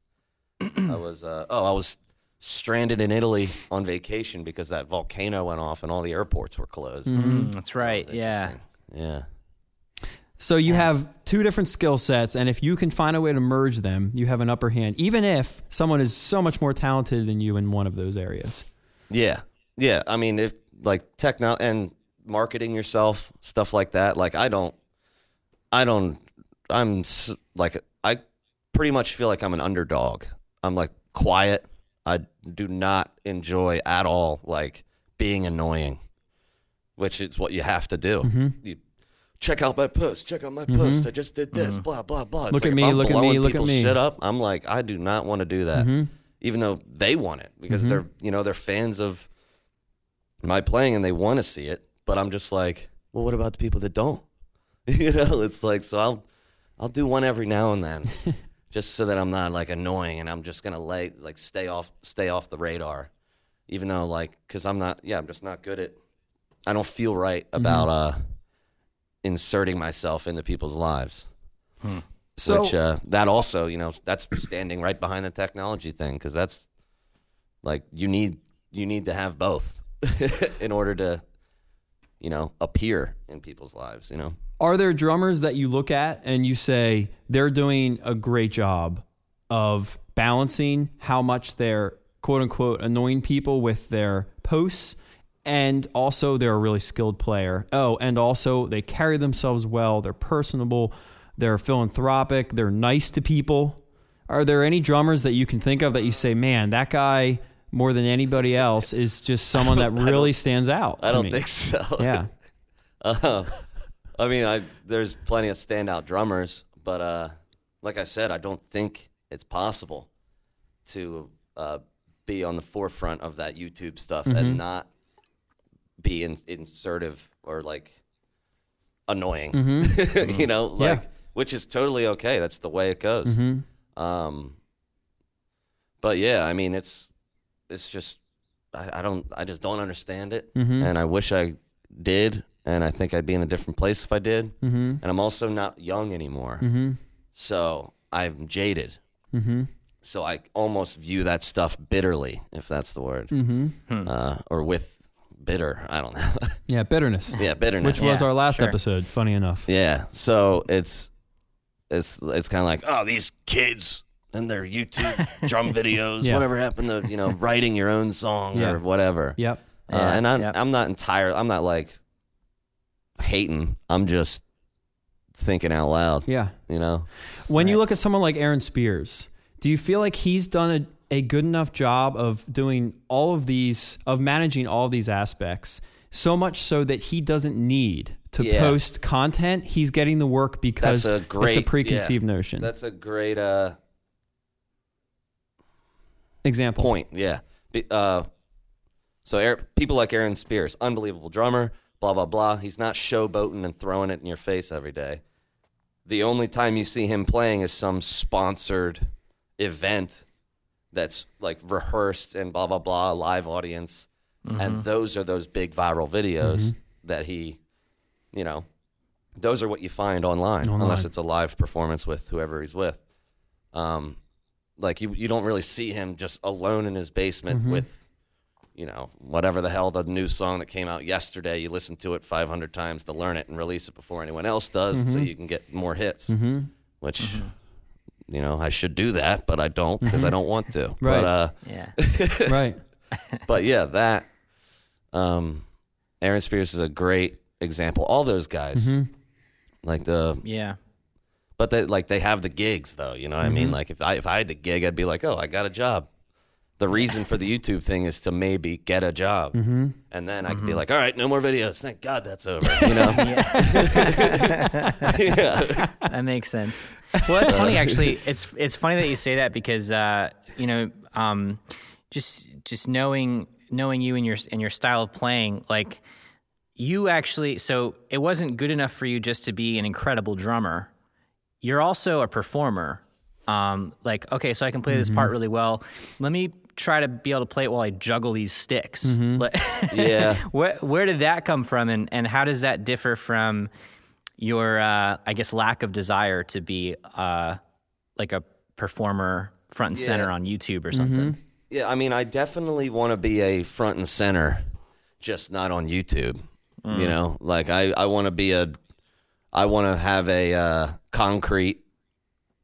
I was uh, oh I was stranded in Italy on vacation because that volcano went off and all the airports were closed. Mm, that's right. Yeah. Yeah. So you have two different skill sets, and if you can find a way to merge them, you have an upper hand, even if someone is so much more talented than you in one of those areas. Yeah. Yeah. I mean, if like techno and marketing yourself, stuff like that. Like, I don't, I don't, I'm like, I pretty much feel like I'm an underdog. I'm like quiet. I do not enjoy at all like being annoying, which is what you have to do. Mm-hmm. You check out my post. Check out my post. I just did this. Blah blah blah. It's Look like at me, look at me, look at me. Mm-hmm. Shit up. I'm like, I do not want to do that, even though they want it because they're you know they're fans of my playing and they want to see it. But I'm just like, well, what about the people that don't? [laughs] you know, it's like so I'll I'll do one every now and then, [laughs] just so that I'm not like annoying and I'm just gonna lay like stay off stay off the radar, even though like because I'm not yeah I'm just not good at I don't feel right about uh, inserting myself into people's lives. So Which uh, that also, you know, that's standing right behind the technology thing because that's like you need you need to have both [laughs] in order to, you know, appear in people's lives. You know, are there drummers that you look at and you say they're doing a great job of balancing how much they're quote unquote annoying people with their posts and also they're a really skilled player. Oh, and also they carry themselves well, they're personable, they're philanthropic, they're nice to people. Are there any drummers that you can think of that you say, "Man, that guy more than anybody else is just [laughs] someone that really stands out." I to don't me? think so. Yeah. Uh, [laughs] I mean, I there's plenty of standout drummers, but uh, like I said, I don't think it's possible to uh, be on the forefront of that YouTube stuff Mm-hmm. and not be in, insertive or like annoying. [laughs] you know, Mm-hmm. Yeah. like which is totally okay. That's the way it goes. Mm-hmm. Um, but yeah, I mean, it's it's just I, I don't I just don't understand it, Mm-hmm. and I wish I did, and I think I'd be in a different place if I did. Mm-hmm. And I'm also not young anymore, Mm-hmm. so I'm jaded. Mm-hmm. So I almost view that stuff bitterly, if that's the word, Mm-hmm. uh, or with bitter. I don't know. [laughs] Yeah, bitterness. yeah, bitterness. Which was Yeah, our last sure. episode, funny enough. Yeah. So it's it's it's kind of like oh these kids and their YouTube [laughs] drum videos. Yeah. Whatever happened to you know writing your own song Yeah. or whatever. Yep. Uh, Yeah, and I'm yep. I'm not entire. I'm not like hating. I'm just thinking out loud. Yeah. You know. When you look at someone like Aaron Spears, do you feel like he's done a, a good enough job of doing all of these, of managing all of these aspects, so much so that he doesn't need to Yeah. post content? He's getting the work because a great it's a preconceived notion. That's a great uh, Example. point. Yeah. Uh, so Aaron, people like Aaron Spears, unbelievable drummer, blah blah blah. He's not showboating and throwing it in your face every day. The only time you see him playing is some sponsored event that's like rehearsed and blah blah blah, live audience, and mm-hmm. those are those big viral videos mm-hmm. that he, you know, those are what you find online, Online. unless it's a live performance with whoever he's with. Um, like you, you don't really see him just alone in his basement mm-hmm. with, you know, whatever the hell the new song that came out yesterday. You listen to it 500 times to learn it and release it before anyone else does, so you can get more hits. Which, you know, I should do that, but I don't because I don't want to. [laughs] Right. But uh, Yeah. [laughs] right. but yeah, that um, Aaron Spears is a great example. All those guys, like the Yeah. but they like they have the gigs though. You know what I mean? Like if I if I had the gig, I'd be like, oh, I got a job. The reason for the YouTube thing is to maybe get a job, mm-hmm. and then I could be like, all right, no more videos. Thank God that's over. You know? [laughs] [laughs] yeah. that makes sense. Well, that's funny actually. [laughs] It's it's funny that you say that because uh, you know, um, just just knowing knowing you and your and your style of playing, like you actually. So it wasn't good enough for you just to be an incredible drummer. You're also a performer. Um, like okay, so I can play this part really well. Let me try to be able to play it while I juggle these sticks. Like- [laughs] Yeah. where where did that come from, and and how does that differ from your uh, I guess lack of desire to be uh, like a performer front and center Yeah. on YouTube or something? Yeah, I mean, I definitely want to be a front and center, just not on YouTube. You know, like I, I want to be a, I want to have a uh, concrete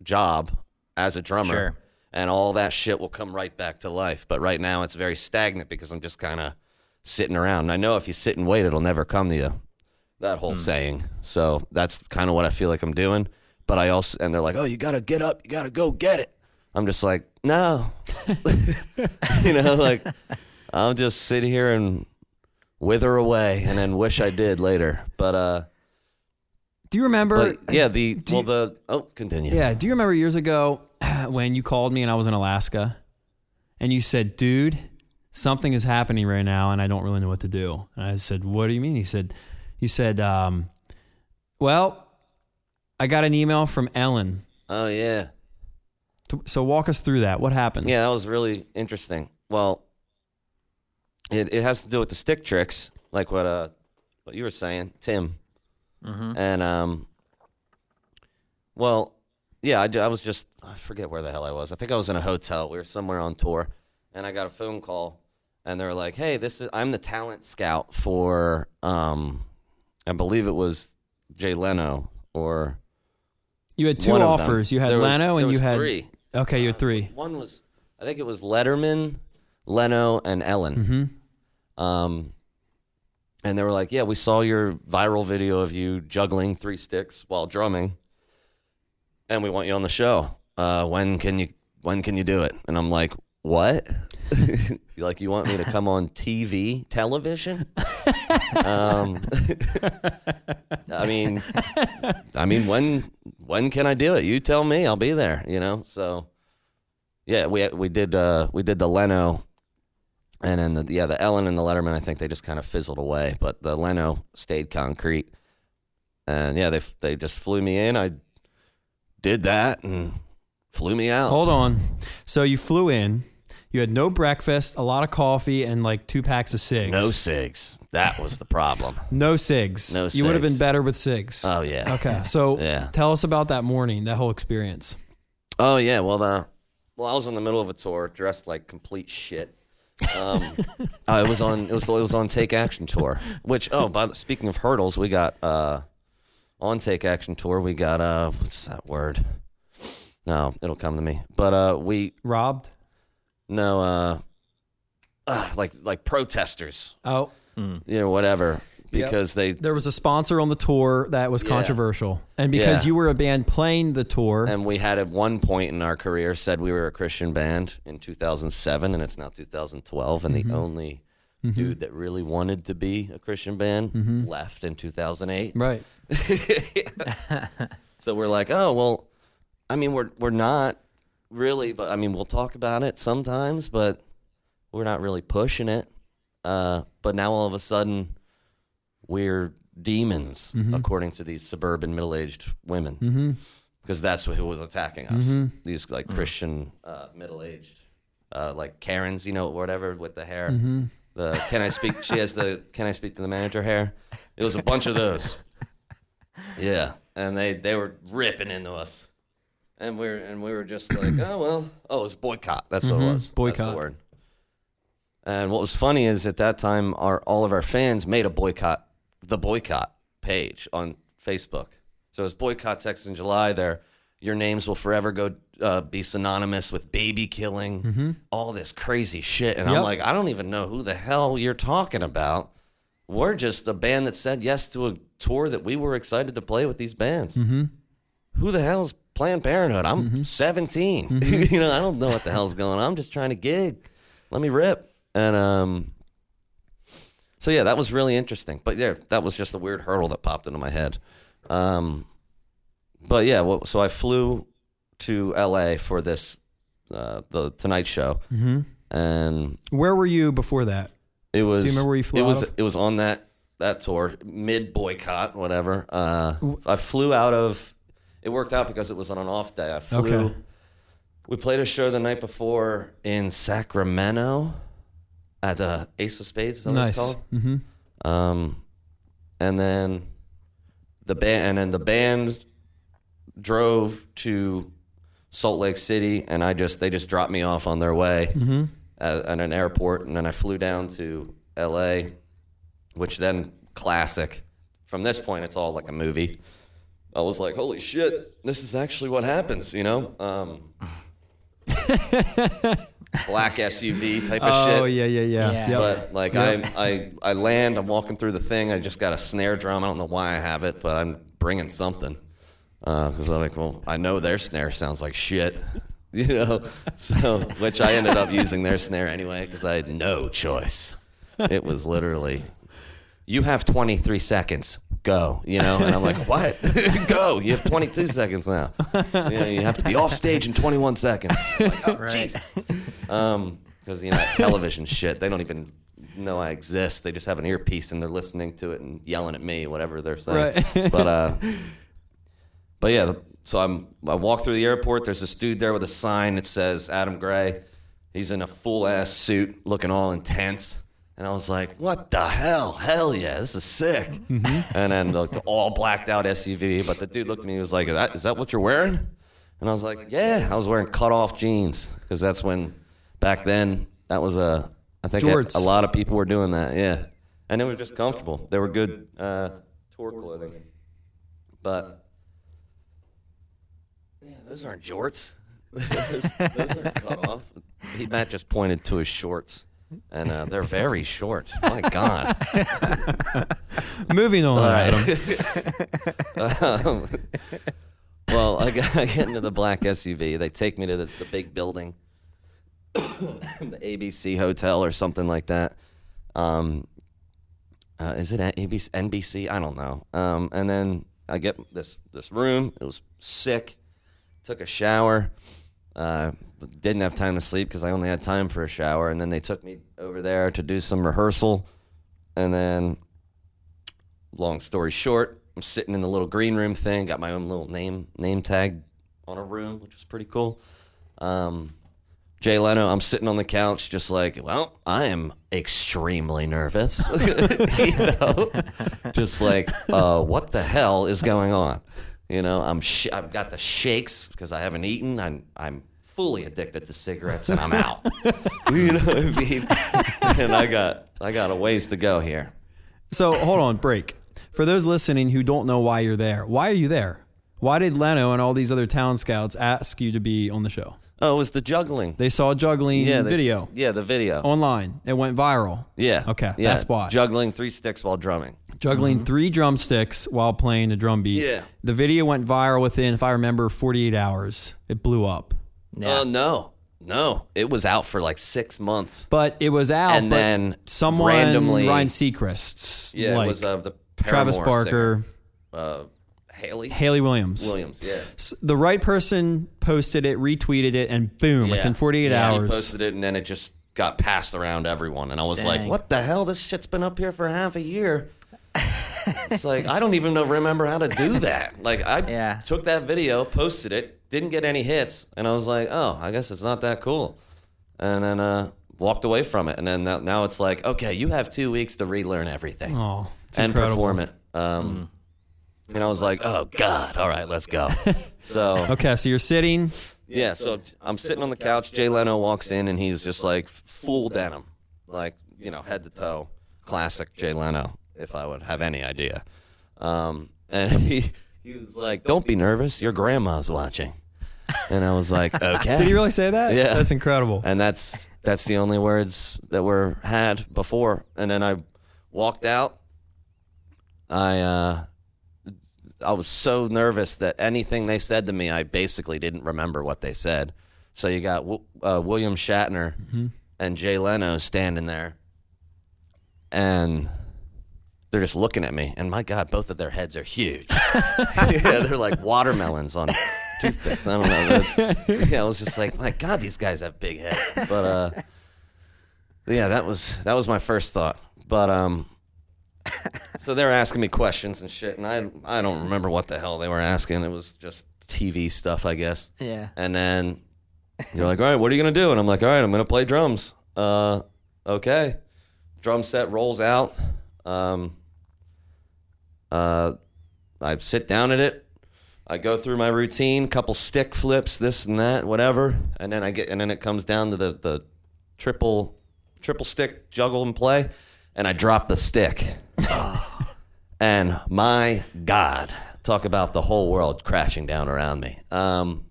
job as a drummer, Sure. And all that shit will come right back to life. But right now, it's very stagnant because I'm just kind of sitting around. And I know if you sit and wait, it'll never come to you. That whole saying. So that's kind of what I feel like I'm doing. But I also, and they're like, oh, you got to get up, you got to go get it. I'm just like, no. [laughs] you know, like I'll just sit here and wither away and then wish I did later. But uh Do you remember? but yeah, the well you- the oh continue. Yeah. Do you remember years ago [clears throat] when you called me and I was in Alaska and you said, dude, something is happening right now and I don't really know what to do? And I said, what do you mean? He said, you said, um, well, I got an email from Ellen. Oh yeah. So walk us through that. What happened? Yeah, that was really interesting. Well, it it has to do with the stick tricks, like what uh what you were saying, Tim, and um, well, yeah, I, I was just I forget where the hell I was. I think I was in a hotel. We were somewhere on tour, and I got a phone call, and they were like, "Hey, this is I'm the talent scout for um, I believe it was Jay Leno or You had two one of them. offers. You had There was- Leno there and you had three. Okay, you had three. One was, I think it was Letterman, Leno, and Ellen. Mm-hmm. Um, and they were like, "Yeah, we saw your viral video of you juggling three sticks while drumming, and we want you on the show. Uh, when can you? When can you do it?" And I'm like, "What? [laughs] Like you want me to come on TV, television?" [laughs] um, I mean, I mean, when when can I do it? You tell me. I'll be there. You know. So, yeah, we we did uh, we did the Leno, and then the yeah the Ellen and the Letterman. I think they just kind of fizzled away, but the Leno stayed concrete. And yeah, they they just flew me in. I did that and flew me out. Hold on. So you flew in. You had no breakfast, a lot of coffee, and like two packs of cigs. No cigs. That was the problem. [laughs] no cigs. No You would have been better with cigs. Oh yeah. okay. [laughs] So Yeah. tell us about that morning, that whole experience. Oh yeah, well the well I was in the middle of a tour, dressed like complete shit. Um, [laughs] uh, it was on it was it was on Take Action tour. Which oh, by the, speaking of hurdles, we got uh, on Take Action tour. We got uh, what's that word? No, it'll come to me. But uh, we Robbed? no uh, uh, like like protesters, Oh, you know, whatever, because they there was a sponsor on the tour that was Yeah. controversial. And because Yeah. you were a band playing the tour, And we had at one point in our career said we were a Christian band in 2007, and it's now 2012. And Mm-hmm. the only dude that really wanted to be a Christian band Mm-hmm. left in 2008. right. [laughs] So we're like, oh well, I mean, we're we're not really, but I mean, we'll talk about it sometimes, but we're not really pushing it. Uh, but now all of a sudden, we're demons, Mm-hmm. according to these suburban middle-aged women, because that's who was attacking us. Mm-hmm. These like Christian uh, middle-aged, uh, like Karens, you know, whatever, with the hair. Mm-hmm. The can I speak? She has the can I speak to the manager hair. It was a bunch of those. Yeah, and they they were ripping into us, and we are and we were just like, oh well, oh it was boycott. That's what it was. That's Mm-hmm. Boycott. the word. And what was funny is at that time, our all of our fans made a boycott, the boycott page on Facebook. So it's boycott Texas in July. There, your names will forever go uh, be synonymous with baby killing, all this crazy shit. And I'm like, I don't even know who the hell you're talking about. We're just a band that said yes to a tour that we were excited to play with these bands. Mm-hmm. Who the hell's Planned Parenthood? I'm 17. [laughs] you know, I don't know what the hell's going on. I'm just trying to gig. Let me rip. And um, so yeah, that was really interesting. But yeah, that was just a weird hurdle that popped into my head. Um, but yeah, well, so I flew to L.A. for this uh, the Tonight Show, mm-hmm. and Where were you before that? it was. Do you remember where you flew It was. of? It was on that that tour, mid boycott, whatever. Uh, I flew out of. It worked out because it was on an off day. I flew. Okay. We played a show the night before in Sacramento at the Ace of Spades. Is that what nice. it's called? Mm-hmm. Um, and then the band, and then the band drove to Salt Lake City, and I just they just dropped me off on their way at, at an airport, and then I flew down to L.A., which then classic. From this point, it's all like a movie. I was like, "Holy shit, this is actually what happens," you know. Um, [laughs] black SUV type of oh, shit. Oh yeah, yeah, yeah. Yeah. Yep. But like I, I, I land. I'm walking through the thing. I just got a snare drum. I don't know why I have it, but I'm bringing something. Uh, because I'm like, well, I know their snare sounds like shit, [laughs] you know. So, which I ended up using their snare anyway because I had no choice. It was literally, you have 23 seconds. Go, you know. And I'm like, [laughs] what? [laughs] Go. You have 22 seconds now. You, know, you have to be off stage in 21 seconds. I'm like, oh, Right. Jesus um because you know television shit they don't even know i exist they just have an earpiece and they're listening to it and yelling at me whatever they're saying Right. [laughs] but uh but yeah so i'm i walk through the airport there's this dude there with a sign that says adam gray he's in a full ass suit looking all intense And I was like, what the hell? Hell yeah, this is sick. Mm-hmm. And then the, the all blacked out SUV. But the dude looked at me and was like, is that, is that what you're wearing? And I was like, yeah. I was wearing cut off jeans because that's when, back then, that was a, I think a lot of people were doing that. Yeah. And it was just comfortable. They were good uh, tour clothing. But, yeah, those aren't jorts. [laughs] those, those are cut off. He, Matt just pointed to his shorts. And uh, they're very short. My God. [laughs] Moving on, Adam. [laughs] Um, well, I get, I get into the black SUV. They take me to the, the big building, [coughs] the ABC Hotel or something like that. Um, uh, is it ABC, NBC? I don't know. Um, and then I get this this room. It was sick. Took a shower. Uh, didn't have time to sleep because I only had time for a shower. And then they took me over there to do some rehearsal. And then long story short, I'm sitting in the little green room thing, got my own little name name tag on a room, which was pretty cool. Um, Jay Leno, I'm sitting on the couch, just like, well, I am extremely nervous, [laughs] you know, just like, uh, what the hell is going on? You know, I'm sh- I've got the shakes because I haven't eaten. I'm I'm fully addicted to cigarettes, and I'm out. [laughs] you know what I mean? and I got I got a ways to go here. So hold on, break. For those listening who don't know why you're there, why are you there? Why did Leno and all these other town scouts ask you to be on the show? Oh, it was the juggling. They saw juggling yeah, they video Yeah, the video. online. It went viral. yeah. Okay, yeah. that's why. Juggling three sticks while drumming. Juggling mm-hmm. three drumsticks while playing a drum beat. Yeah. The video went viral within, if I remember, 48 hours. It blew up. Yeah. Oh no, no, it was out for like six months. But it was out. And then someone randomly- Ryan Seacrest, Yeah, like it was uh, the Travis Barker, uh, Hayley Haley Williams. Williams. Yeah, S- The right person posted it, retweeted it, and boom, yeah. within 48 Yeah, hours. Posted it, and then it just got passed around everyone, and I was like, "What the hell? This shit's been up here for half a year." It's like I don't even know remember how to do that. Like I [laughs] Yeah. took that video, posted it, didn't get any hits, and I was like, "Oh, I guess it's not that cool," and then uh, walked away from it. And then now, now it's like, okay, you have two weeks to relearn everything oh, and incredible. perform it. Um, And I was like, oh God, all right, let's go. [laughs] so Okay, so you're sitting. yeah, so I'm sitting on the couch. Jay Leno walks in and he's just like full denim, like you know, head to toe, classic Jay Leno. If I would have any idea, um, and [laughs] he he was like, "Don't be nervous, your grandma's watching." And I was like, [laughs] "Okay." Did he really say that? Yeah. That's incredible. And that's that's the only words that were had before. And then I walked out. I uh, I was so nervous that anything they said to me, I basically didn't remember what they said. So you got uh, William Shatner and Jay Leno standing there, and they're just looking at me. And my God, both of their heads are huge. [laughs] yeah, they're like watermelons on toothpicks. I don't know. That's, yeah, I was just like, my God, these guys have big heads. But uh, yeah, that was that was my first thought. But um, so they were asking me questions and shit, and I I don't remember what the hell they were asking. It was just TV stuff, I guess. Yeah. And then they're like, "All right, what are you gonna do?" And I'm like, "All right, I'm gonna play drums." Uh, okay. Drum set rolls out. Um, uh, I sit down at it. I go through my routine, couple stick flips, this and that, whatever, and then I get, and then it comes down to the the triple triple stick juggle and play, and I drop the stick. [laughs] and my God, talk about the whole world crashing down around me. Um,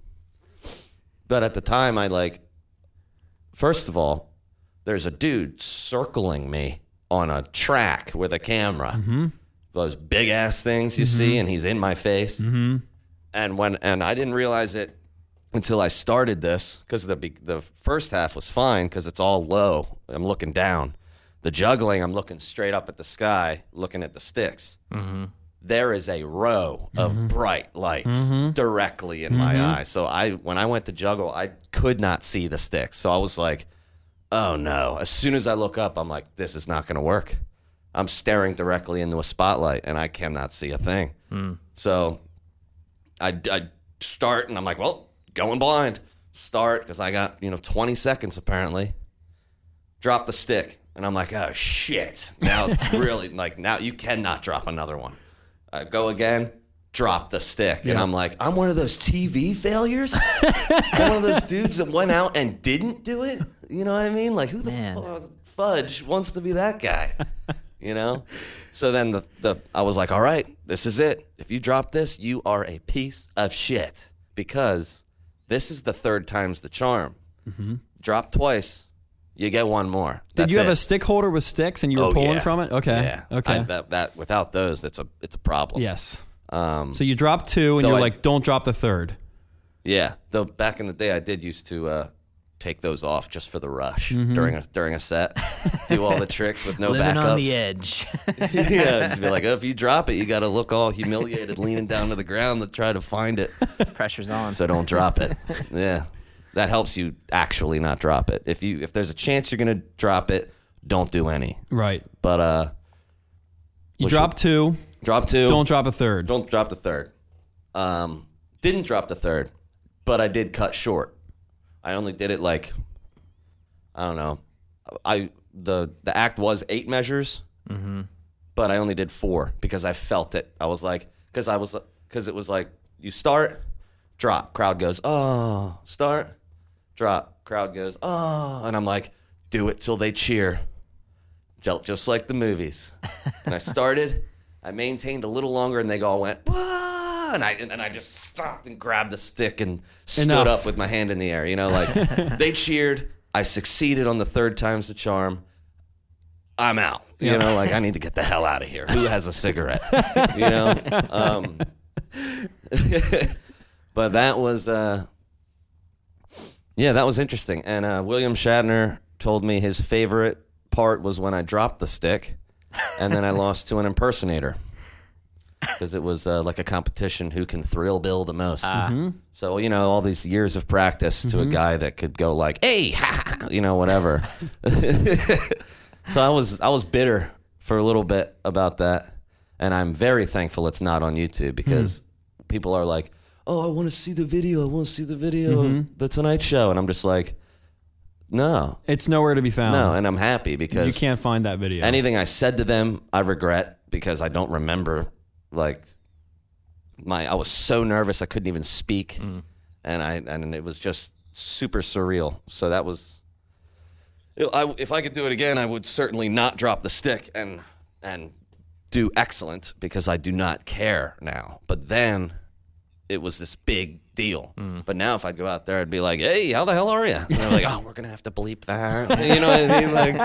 but at the time, I like, first of all, there's a dude circling me on a track with a camera. Mm-hmm. Those big ass things you see, mm-hmm. and he's in my face. Mm-hmm. And when and I didn't realize it until I started this because the be- the first half was fine because it's all low. I'm looking down. The juggling, I'm looking straight up at the sky, looking at the sticks. Mm-hmm. There is a row of bright lights directly in my eye. So I, when I went to juggle, I could not see the sticks. So I was like, "Oh no!" As soon as I look up, I'm like, "This is not going to work." I'm staring directly into a spotlight, and I cannot see a thing. So I, I start and I'm like, well, going blind. Start because I got you know 20 seconds apparently. Drop the stick. And I'm like, oh shit. Now it's [laughs] really like now you cannot drop another one. Uh, go again, drop the stick. And I'm like, I'm one of those TV failures. [laughs] One of those dudes that went out and didn't do it. You know what I mean? Like who the Man. fudge wants to be that guy? You know? So then the the I was like, all right, this is it. If you drop this, you are a piece of shit because this is the third time's the charm. Drop twice, you get one more. Mm-hmm. Did you have it. a stick holder with sticks and you were Oh, pulling yeah. from it? Okay. Yeah. Okay. I- that, that without those, it's a it's a problem. yes. Um. So you dropped two and you're I- like, don't drop the third. Yeah. Though back in the day, I did used to uh, take those off just for the rush Mm-hmm. during a during a set. [laughs] Do all the tricks with no Living backups. on the edge. [laughs] yeah. You'd be like, [laughs] oh, if you drop it, you got to look all humiliated, leaning down to the ground to try to find it. Pressure's on. So don't drop it. Yeah. That helps you actually not drop it. If you if there's a chance you're gonna drop it, don't do any. Right. But uh, You Which drop two, drop two. don't drop a third. Don't drop the third. Um, didn't drop the third, but I did cut short. I only did it like I don't know. I the the act was eight measures, mm-hmm. but I only did four because I felt it. I was like, because I was because it was like you start, drop, crowd goes oh, start, drop, crowd goes oh, and I'm like, do it till they cheer, Ju- just like the movies. [laughs] and I started, I maintained a little longer, and they all went, "Wah!" and I and I just stopped and grabbed the stick and stood Enough. up with my hand in the air. You know, like [laughs] they cheered. I succeeded on the third time's the charm. I'm out. You Yeah. know, like I need to get the hell out of here. Who has a cigarette? [laughs] You know. Um, [laughs] but that was, uh, yeah, that was interesting. And uh, William Shatner told me his favorite part was when I dropped the stick, and then I lost to an impersonator because it was uh, like a competition who can thrill Bill the most. Ah. Mm-hmm. So you know, all these years of practice to a mm-hmm. guy that could go like, "Hey, [laughs] ha, ha, ha," you know, whatever." [laughs] so I was I was bitter for a little bit about that, and I'm very thankful it's not on YouTube because hmm. people are like, "Oh, I want to see the video. I want to see the video of mm-hmm. the Tonight Show," and I'm just like, "No, It's nowhere to be found. no," and I'm happy because you can't find that video. anything I said to them, I regret because I don't remember. Like my, I was so nervous I couldn't even speak, mm. and I and it was just super surreal. So that was. I, if I could do it again, I would certainly not drop the stick and and do excellent because I do not care now. But then it was this big deal. Mm. But now if I'd go out there, I'd be like, "Hey, how the hell are you?" And they're like, [laughs] "Oh, we're gonna have to bleep that." [laughs] You know what I mean? Like,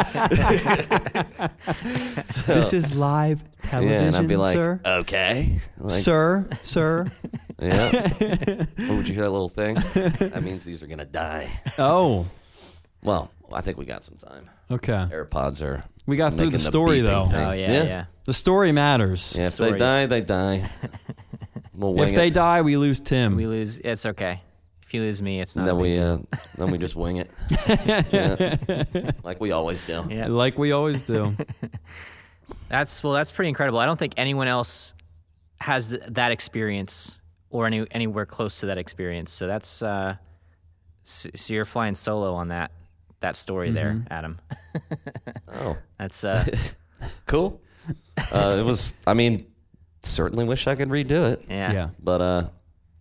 [laughs] this is live television, yeah, and I'd be like, sir. "Okay, like, sir, sir. yeah." oh, would you hear that little thing? That means these are gonna die. Oh, Well, I think we got some time. okay. AirPods are. We got through the story, beeping though. thing. oh yeah, yeah. The story matters. Yeah, if they die, they die. We'll wing If they it. die, we lose Tim. We lose. It's okay. If you lose me, it's not. a then big we uh, then we just wing it, [laughs] Yeah. like we always do. yeah. like we always do. [laughs] That's well. That's pretty incredible. I don't think anyone else has th- that experience or any anywhere close to that experience. So that's uh, so, so you're flying solo on that that story there, Mm-hmm. Adam. [laughs] Oh, That's uh, cool. Uh, it was. I mean, certainly wish I could redo it, yeah. yeah. but uh,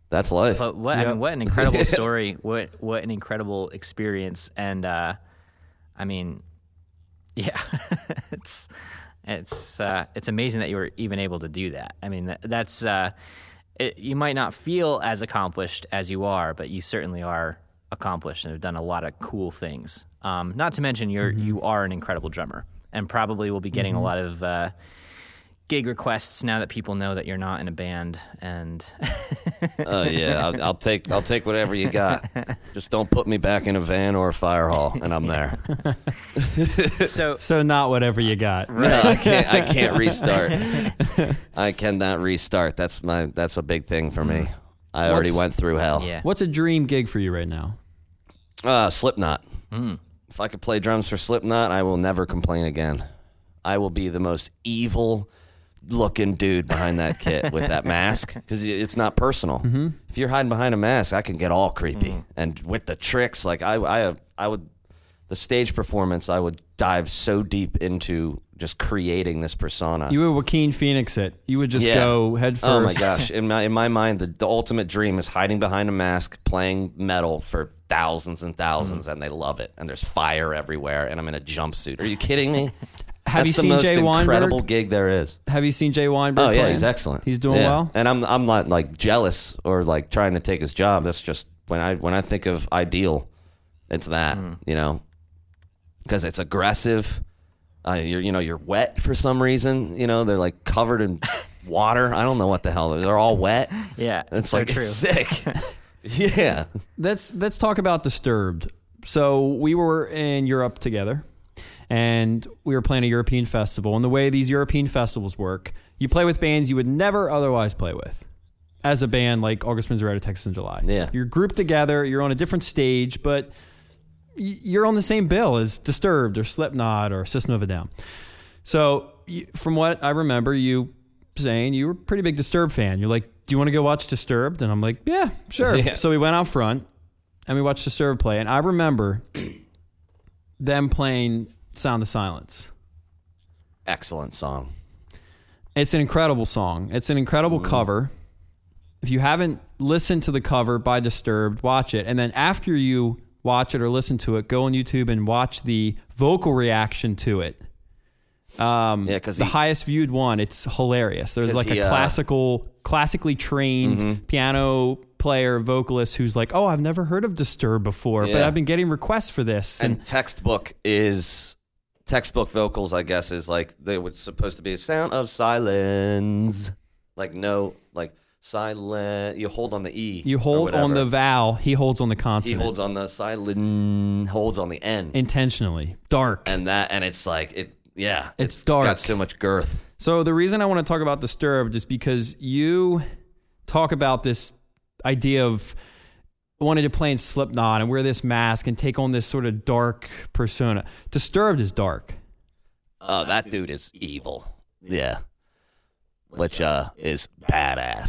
that's life. But what I mean, what an incredible [laughs] story! What what an incredible experience! And uh, I mean, yeah, [laughs] it's it's uh, it's amazing that you were even able to do that. I mean, that, that's uh, it, you might not feel as accomplished as you are, but you certainly are accomplished and have done a lot of cool things. Um, not to mention, you're you are an incredible drummer, and probably will be getting a lot of. Gig requests now that people know that you're not in a band, and Oh yeah, I'll, I'll take I'll take whatever you got. [laughs] Just don't put me back in a van or a fire hall, and I'm there. [laughs] so So not whatever you got. No, I can't. I can't restart. [laughs] I cannot restart. That's my. That's a big thing for me. Mm. I already went through hell. yeah. What's a dream gig for you right now? Uh, Slipknot. Mm. If I could play drums for Slipknot, I will never complain again. I will be the most evil looking dude behind that kit with that mask [laughs] because it's not personal. If you're hiding behind a mask, I can get all creepy. And with the tricks, like I, I, I would, the stage performance, I would dive so deep into just creating this persona. You would Joaquin Phoenix it. You would just Yeah. go head first. Oh my gosh! In my in my mind, the, the ultimate dream is hiding behind a mask, playing metal for thousands and 1000s Mm. and they love it. And there's fire everywhere, and I'm in a jumpsuit. Are you kidding me? [laughs] Have That's you the seen most Jay incredible gig there is. Have you seen Jay Weinberg? Oh yeah, play? he's excellent. He's doing Yeah. well. and I'm I'm not like jealous or like trying to take his job. That's just when I when I think of ideal, it's that Hmm. you know, because it's aggressive. Uh, you're you know you're wet for some reason. You know they're like covered in [laughs] water. I don't know what the hell they're, they're all wet. Yeah, It's so like true. it's sick. [laughs] [laughs] yeah. let's let's talk about Disturbed. So we were in Europe together, and we were playing a European festival. And the way these European festivals work, you play with bands you would never otherwise play with. As a band like August Burns Red, Texas in July, Yeah. you're grouped together. You're on a different stage, but you're on the same bill as Disturbed or Slipknot or System of a Down. So, from what I remember, you saying you were a pretty big Disturbed fan. You're like, "Do you want to go watch Disturbed?" And I'm like, "Yeah, sure." Yeah. So we went out front and we watched Disturbed play, and I remember them playing "Sound of Silence." Excellent song. It's an incredible song. It's an incredible cover. If you haven't listened to the cover by Disturbed, watch it. And then after you watch it or listen to it, go on YouTube and watch the vocal reaction to it. Um, Yeah, 'cause the he- highest viewed one, it's hilarious. There's like he, a uh, classical, classically trained Mm-hmm. piano player, vocalist who's like, "Oh, I've never heard of Disturbed before, but I've been getting requests for this." And, And textbook is textbook vocals. I guess is like they were supposed to be a sound of silence, like no, like silent. You hold on the e. you hold on the vowel, he holds on the consonant. He holds on the silent. Holds on the n. intentionally. Dark. and that and it's like it. Yeah, It's got so much girth. So the reason I want to talk about Disturbed is because you talk about this idea of wanting to play in Slipknot and wear this mask and take on this sort of dark persona. Disturbed is dark. Oh, that dude is evil. Yeah. Which uh is badass.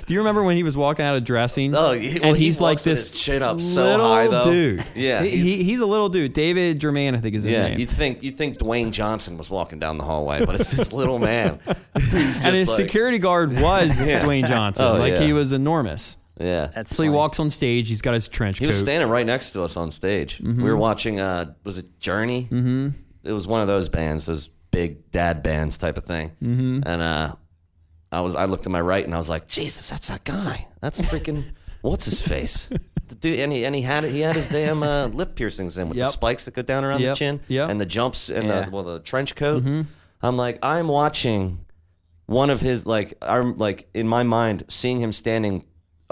[laughs] Do you remember when he was walking out of dressing? Oh, he- well, and he he's like this his chin up so high, though. dude. Yeah, he's- he- he's a little dude. David Germain, I think is his yeah, name. you'd think you'd think Dwayne Johnson was walking down the hallway, but it's this little man. [laughs] He's and his like- security guard was [laughs] Yeah. Dwayne Johnson. Oh, like yeah. he was enormous. Yeah. That's So he walks on stage. He's got his trench He was standing right next to us on stage. Mm-hmm. We were watching. Uh, was it Journey? Mm-hmm. It was one of those bands, those big dad bands type of thing. Mm-hmm. And uh, I was. I looked to my right and I was like, Jesus, that's that guy. That's freaking. what's his face? The [laughs] dude, and he and he had he had his damn uh, lip piercings in with Yep. the spikes that go down around Yep. the chin. Yep. And the jumps and Yeah. the well the trench coat. I'm like, I'm watching one of his like I'm like in my mind seeing him standing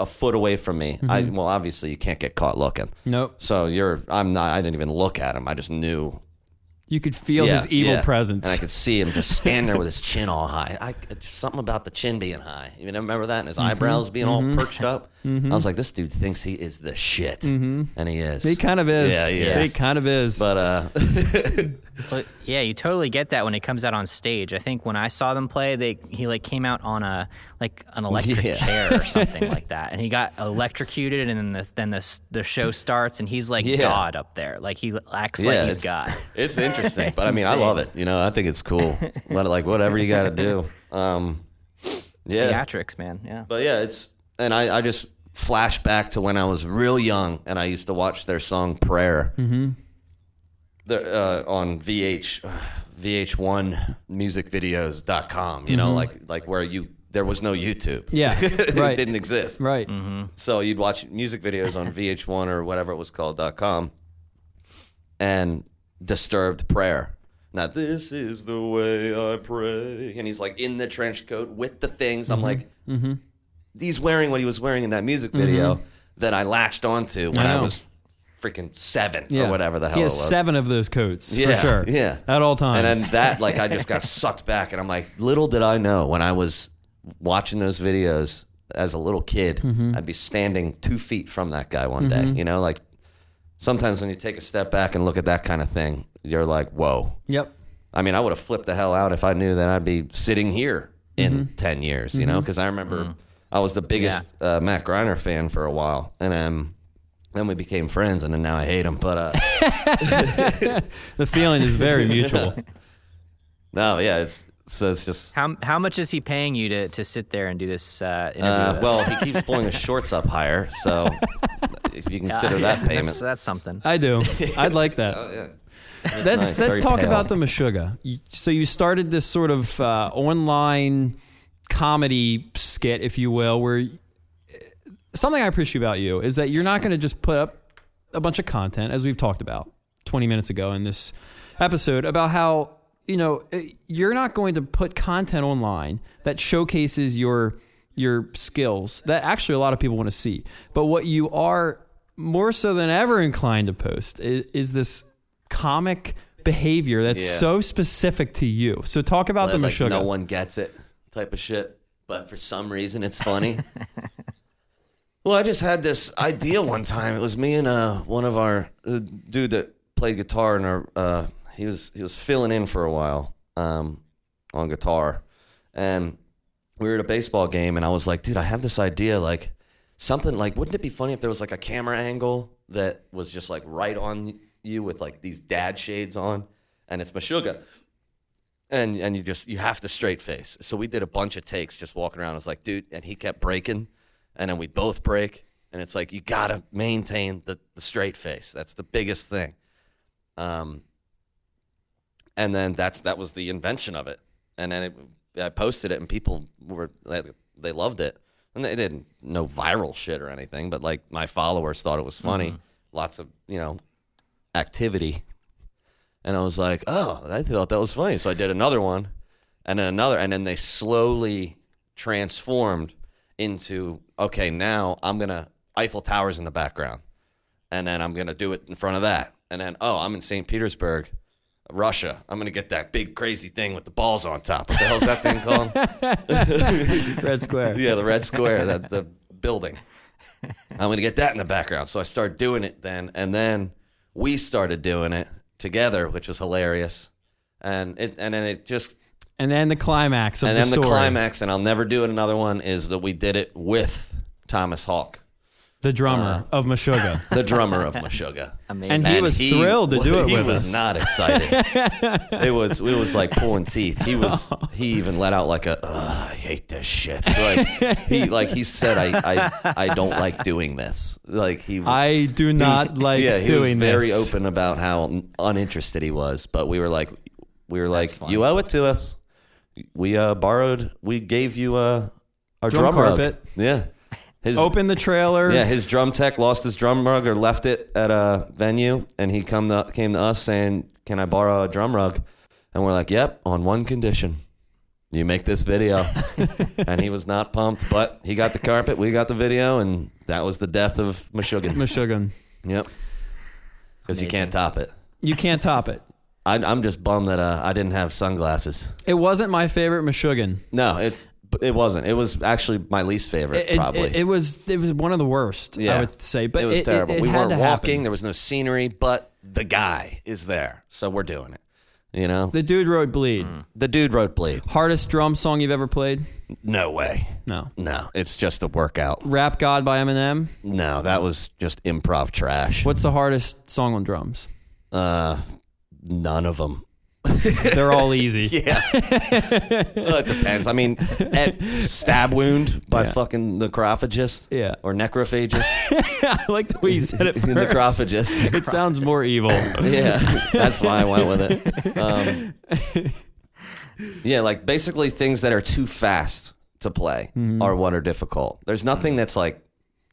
a foot away from me. I well obviously you can't get caught looking. Nope. So you're I'm not I didn't even look at him. I just knew You could feel Yeah, his evil yeah. presence. And I could see him just standing there with his [laughs] chin all high. I something about the chin being high. You remember that? And his Mm-hmm. eyebrows being all perched up. I was like, this dude thinks he is the shit. And he is. He kind of is. Yeah, he He kind of is. but uh [laughs] But yeah, you totally get that when it comes out on stage. I think when I saw them play, they he like came out on a like an electric Yeah. chair or [laughs] something like that, and he got electrocuted, and then the then the the show starts, and he's like Yeah. God up there, like he acts yeah, like he's it's, God. [laughs] It's interesting. It's [laughs] but I mean I love it. You know, I think it's cool. but like whatever you gotta do. Um yeah. Theatrics, man. Yeah. But yeah, it's and I, I just flash back to when I was real young and I used to watch their song Prayer. Mm-hmm. The, uh, on VH VH1 musicvideos.com, you know, like like where you there was no YouTube. Yeah, [laughs] it right. didn't exist. right. Mm-hmm. So you'd watch music videos on [laughs] VH1 or whatever it was called .com, and Disturbed Prayer. Now this is the way I pray, and he's like in the trench coat with the things. I'm like, Mm-hmm. he's wearing what he was wearing in that music video that I latched onto when I I, was freaking seven Yeah. or whatever the hell He it has was. seven of those coats Yeah, for sure. yeah. At all times. And then that, like, I just [laughs] got sucked back, and I'm like, little did I know when I was watching those videos as a little kid, Mm-hmm. I'd be standing two feet from that guy one day. You know, like sometimes when you take a step back and look at that kind of thing, you're like, whoa. yep. I mean, I would have flipped the hell out if I knew that I'd be sitting here in Mm-hmm. 10 years, you know, because I remember I was the biggest uh, Matt Greiner fan for a while. And um, Then we became friends, and then now I hate him. But uh, [laughs] The feeling is very mutual. [laughs] no, yeah, it's so it's just. How how much is he paying you to, to sit there and do this uh, interview? Uh, well, he keeps pulling his [laughs] shorts up higher, so if you consider that payment, that's, that's something. I do. [laughs] I'd like that. Oh, yeah. Let's nice, let's very talk pale. about the Meshuggah. You- So you started this sort of uh, online comedy skit, if you will, where something I appreciate about you is that you're not going to just put up a bunch of content, as we've talked about 20 minutes ago in this episode, about how you know eh, you're not going to put content online that showcases your your skills that actually a lot of people want to see. But what you are more so than ever inclined to post is, is this comic behavior that's Yeah. so specific to you. So talk about the like Meshuggah. no one gets it type of shit, but for some reason it's funny. [laughs] well, I just had this idea one time. It was me and uh, one of our uh, dude that played guitar, and our uh, he was he was filling in for a while um, on guitar, and we were at a baseball game, and I was like, dude, I have this idea, like something like, wouldn't it be funny if there was like a camera angle that was just like right on you with like these dad shades on, and it's Meshuggah and and you just you have to straight face. So we did a bunch of takes just walking around. I was like, dude, and he kept breaking, and then we both break, and it's like you gotta maintain the the straight face. That's the biggest thing. Um, and then that's that was the invention of it. And then it, I posted it, and people were they, they loved it, and they didn't no viral shit or anything, but like my followers thought it was funny. Mm-hmm. Lots of you know activity and I was like, oh, I thought that was funny. So I did another one and then another. And then they slowly transformed into, okay, now I'm going to, Eiffel Tower's in the background. And then I'm going to do it in front of that. And then, oh, I'm in St. Petersburg, Russia. I'm going to get that big crazy thing with the balls on top. What the hell's that thing called? [laughs] Red Square. yeah, the red square, that the building. I'm gonna get that in the background. So I started doing it then, and then we started doing it together, which was hilarious. And it and then it just And then the climax of the and the then the climax, and I'll never do it another one is that we did it with Tomas Haake, the drummer Uh, of Meshuggah. [laughs] the drummer of Meshuggah. Amazing. And he was thrilled to do it he with was us. not excited. [laughs] it was it was like pulling teeth. He was he even let out like a "Ugh, I hate this shit. So like he like he said I, I I don't like doing this. Like he I do not he's- like yeah he doing was very this. open about how uninterested he was. But we were like we were like funny. you owe it to us. We uh borrowed we gave you uh our Drum drum, rug. carpet. Yeah. His, Open the trailer. yeah, his drum tech lost his drum rug or left it at a venue, and he come to, came to us saying, "Can I borrow a drum rug?" And we're like, "Yep, on one condition: you make this video." [laughs] and he was not pumped, but he got the carpet, we got the video, and that was the death of Meshuggah. Meshuggah. yep, because you can't top it. You can't top it. I, I'm just bummed that uh, I didn't have sunglasses. It wasn't my favorite Meshuggah. No, it it wasn't. It was actually my least favorite, It, probably. it, it was it was one of the worst. Yeah. I would say, but it was terrible. We weren't walking. happen. There was no scenery, but the guy is there, so we're doing it. You know, the, dude wrote "Bleed." The dude wrote "Bleed." Hardest drum song you've ever played? No way. No. No, it's just a workout. Rap God by Eminem. No, that was just improv trash. What's the hardest song on drums? Uh, none of them. [laughs] They're all easy. [laughs] Yeah, well, it depends. I mean, at stab wound by Yeah. fucking necrophagist. Yeah. or necrophagist. [laughs] I like the way you said it. First. necrophagist. It sounds more evil. yeah, that's why I went with it. Um, yeah, like basically things that are too fast to play are what are difficult. There's nothing that's like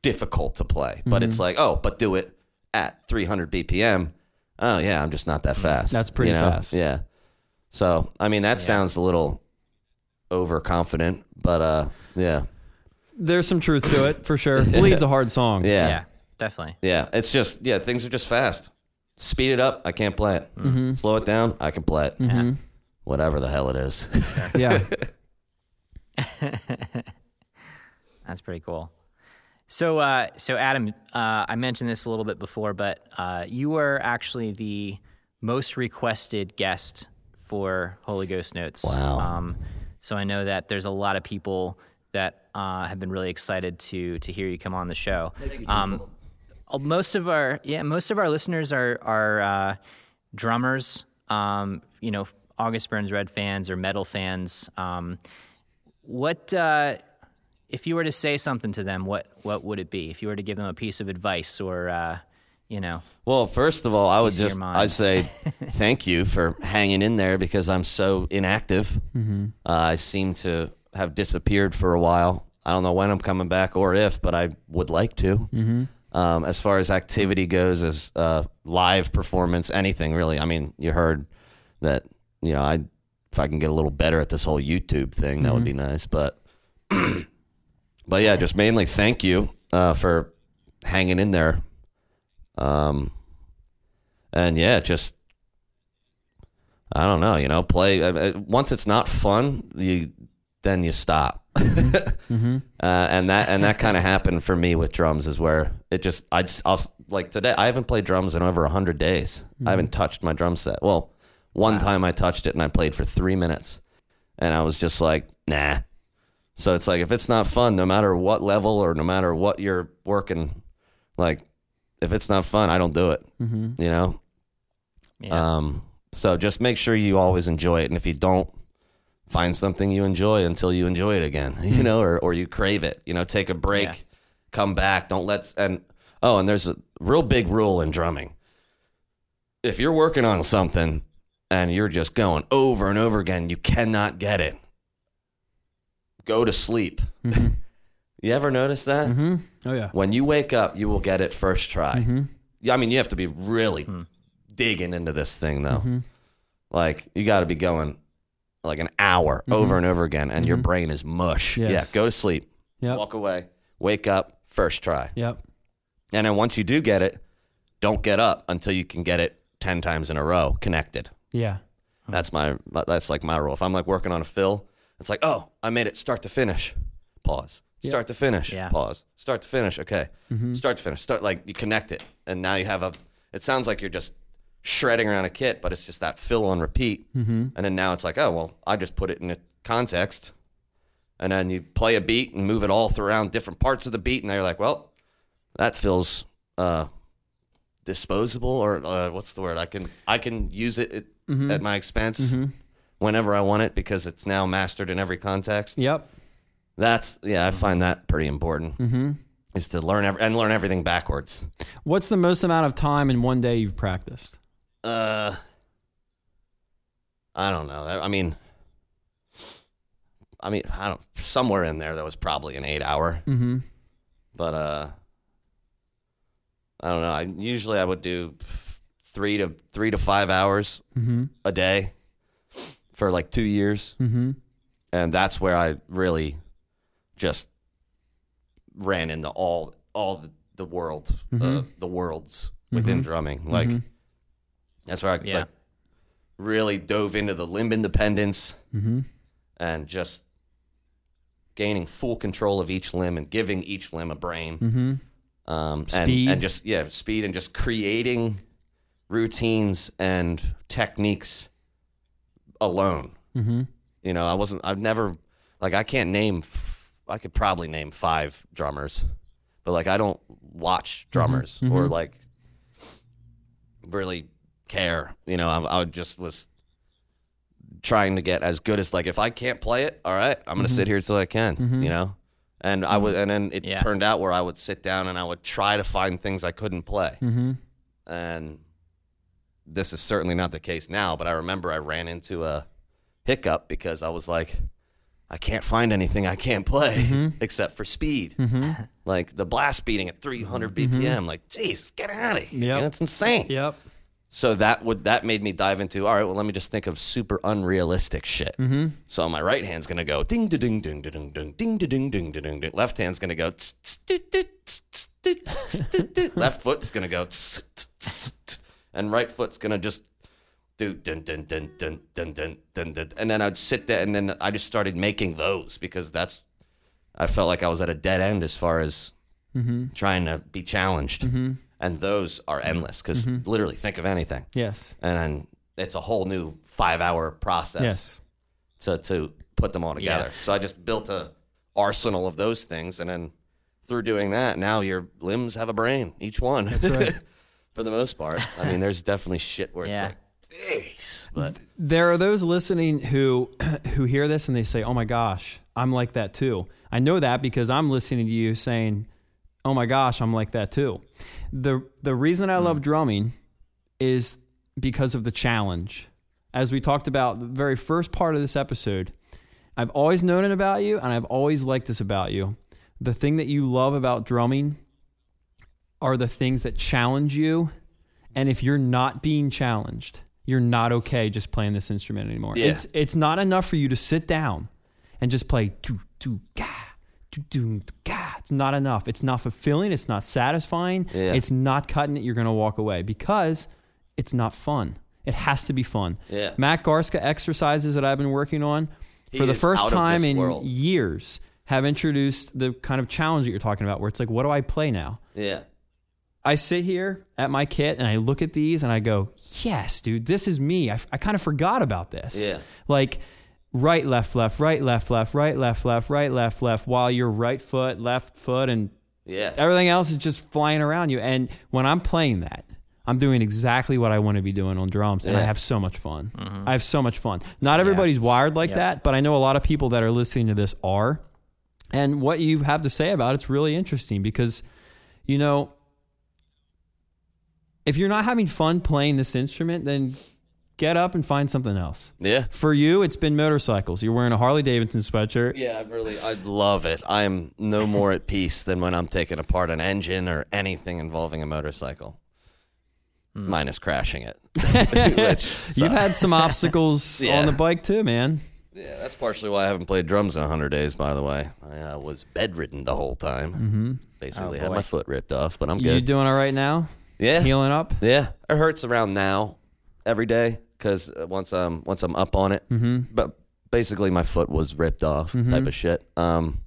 difficult to play, but it's like, oh, but do it at 300 BPM. Oh yeah, I'm just not that fast. That's pretty you know? fast. Yeah. So I mean, that sounds a little overconfident, but uh, yeah, There's some truth to it for sure. [laughs] Bleed's a hard song. yeah, yeah, definitely. yeah. It's just yeah, things are just fast. Speed it up, I can't play it. Mm-hmm. Slow it down, I can play it. Whatever the hell it is. Yeah. [laughs] [laughs] That's pretty cool. So, uh, so Adam, uh, I mentioned this a little bit before, but uh, you were actually the most requested guest for Holy Ghost Notes. Wow. Um, so I know that there's a lot of people that uh, have been really excited to to hear you come on the show. Um, Uh, most of our yeah most of our listeners are are uh, drummers um, you know august burns red fans or metal fans um, what uh, if you were to say something to them what what would it be if you were to give them a piece of advice or uh, you know Well, first of all, I would just mind. I say [laughs] thank you for hanging in there because I'm so inactive. Mm-hmm. Uh, I seem to have disappeared for a while. I don't know when I'm coming back or if, but I would like to. Mm-hmm. Um, as far as activity goes, as uh, live performance, anything really. I mean, you heard that. You know, I if I can get a little better at this whole YouTube thing, that would be Mm-hmm. nice. But [clears throat] but yeah, just mainly thank you uh, for hanging in there. Um, and yeah, just I don't know, you know, play. Uh, uh, once it's not fun, you then you stop. [laughs] Mm-hmm. Uh, and that and that kind of happened for me with drums is where it just I'd s- I'll, like today I haven't played drums in over hundred days. I haven't touched my drum set. Well, one time I touched it and I played for three minutes, and I was just like, nah. So it's like if it's not fun, no matter what level or no matter what you're working, like if it's not fun, I don't do it. You know. yeah Um. So just make sure you always enjoy it, and if you don't, find something you enjoy until you enjoy it again. [laughs] You know, or or you crave it. You know, take a break, Yeah. come back. Don't let and oh, and there's a real big rule in drumming. If you're working on something and you're just going over and over again, you cannot get it. Go to sleep. Mm-hmm. [laughs] you ever notice that? Mm-hmm. Oh yeah. When you wake up, you will get it first try. Mm-hmm. Yeah, I mean, you have to be really mm-hmm. digging into this thing, though. Mm-hmm. Like, you got to be going like an hour over and over again, and your brain is mush. Yes. Yeah, go to sleep, Yep. walk away, wake up, first try. Yep. And then once you do get it, don't get up until you can get it 10 times in a row connected. Yeah. That's my that's like my rule. If I'm like working on a fill, it's like, oh, I made it start to finish. Pause. Start to finish. Yeah. Pause. Start to finish. Okay. Start to finish. Start like you connect it, and now you have a. It sounds like you're just shredding around a kit, but it's just that fill on repeat. Mm-hmm. And then now it's like, oh well, I just put it in a context, and then you play a beat and move it all throughout different parts of the beat, and now you're like, well, that feels uh, disposable, or uh, what's the word? I can I can use it at, at my expense whenever I want it because it's now mastered in every context. Yep. That's yeah, I find that pretty important. Mm-hmm. Is to learn ev- and learn everything backwards. What's the most amount of time in one day you've practiced? Uh, I don't know. I I mean, I mean, I don't. Somewhere in there, that was probably an eight hour. Mm-hmm. But uh, I don't know. I usually I would do three to three to five hours Mm-hmm. a day for like two years, Mm-hmm. and that's where I really just ran into all all the, the world, uh, the worlds within drumming. Like that's where I Yeah. like really dove into the limb independence Mm-hmm. and just gaining full control of each limb and giving each limb a brain. Mm-hmm. Um, and, Speed. and just yeah, speed and just creating routines and techniques alone. Mm-hmm. You know, I wasn't. I've never like I can't name. I could probably name five drummers, but like I don't watch mm-hmm. drummers or mm-hmm. like really care. You know, I, I just was trying to get as good as like if I can't play it, all right, I'm gonna mm-hmm. sit here till I can. You know, and I would, and then it Yeah. turned out where I would sit down and I would try to find things I couldn't play, Mm-hmm. and this is certainly not the case now. But I remember I ran into a hiccup because I was like. I can't find anything I can't play except for speed. Like the blast beating at 300 BPM. Like, geez, get out of here. Yep. That's insane. Yep. So that would that made me dive into all right. Well, let me just think of super unrealistic shit. Mm-hmm. So my right hand's gonna go ding da ding ding da ding ding ding da ding ding da ding ding. Left hand's gonna go. tss, tss, doo, doo, tss, tss, doo, tss, tss, doo, doo. Left foot's gonna go. And right foot's gonna just do dun dun dun dun dun dun dun dun. And then I'd sit there, and then I just started making those because that's. I felt like I was at a dead end as far as mm-hmm. trying to be challenged. Mm-hmm. And those are endless because mm-hmm. literally think of anything. Yes. And then it's a whole new five hour process Yes. to, to put them all together. Yeah. So I just built a arsenal of those things and then through doing that, now your limbs have a brain, each one. That's right. [laughs] For the most part. I mean, there's definitely shit where Yeah. it's like, jeez. But There are those listening who [clears throat] who hear this and they say, "Oh my gosh, I'm like that too." I know that because I'm listening to you saying, "Oh my gosh, I'm like that too." The the reason I love hmm. drumming is because of the challenge. As we talked about the very first part of this episode, I've always known it about you and I've always liked this about you. The thing that you love about drumming are the things that challenge you. And if you're not being challenged, you're not okay just playing this instrument anymore. Yeah. It's it's not enough for you to sit down and just play do do ga do do ga. It's not enough. It's not fulfilling. It's not satisfying. Yeah. It's not cutting it. You're gonna walk away because it's not fun. It has to be fun. Yeah. Matt Garstka exercises that I've been working on He for the first time in world. years have introduced the kind of challenge that you're talking about where it's like, what do I play now? yeah. I sit here at my kit and I look at these and I go, yes, dude, this is me. I, I kind of forgot about this. Yeah. Like right, left, left, right, left, left, right, left, left, right, left, left, while your right foot, left foot, and Yeah. everything else is just flying around you. And when I'm playing that, I'm doing exactly what I want to be doing on drums, and I have so much fun. Mm-hmm. I have so much fun. Not everybody's wired like Yep. that, but I know a lot of people that are listening to this are. And what you have to say about it's really interesting because, you know, if you're not having fun playing this instrument, then get up and find something else. Yeah. For you, it's been motorcycles. You're wearing a Harley Davidson sweatshirt. Yeah, I really, I love it. I am no more at peace than when I'm taking apart an engine or anything involving a motorcycle, minus crashing it. [laughs] You've had some obstacles Yeah. [laughs] on the bike too, man. Yeah, that's partially why I haven't played drums in 100 days, by the way. I uh, was bedridden the whole time. Mm-hmm. Basically, Oh, had my foot ripped off, but I'm good. You good. doing all right now? Yeah. Healing up? Yeah. It hurts around now every day because once, I'm, once I'm up on it. Mm-hmm. But basically, my foot was ripped off, type of shit. Um,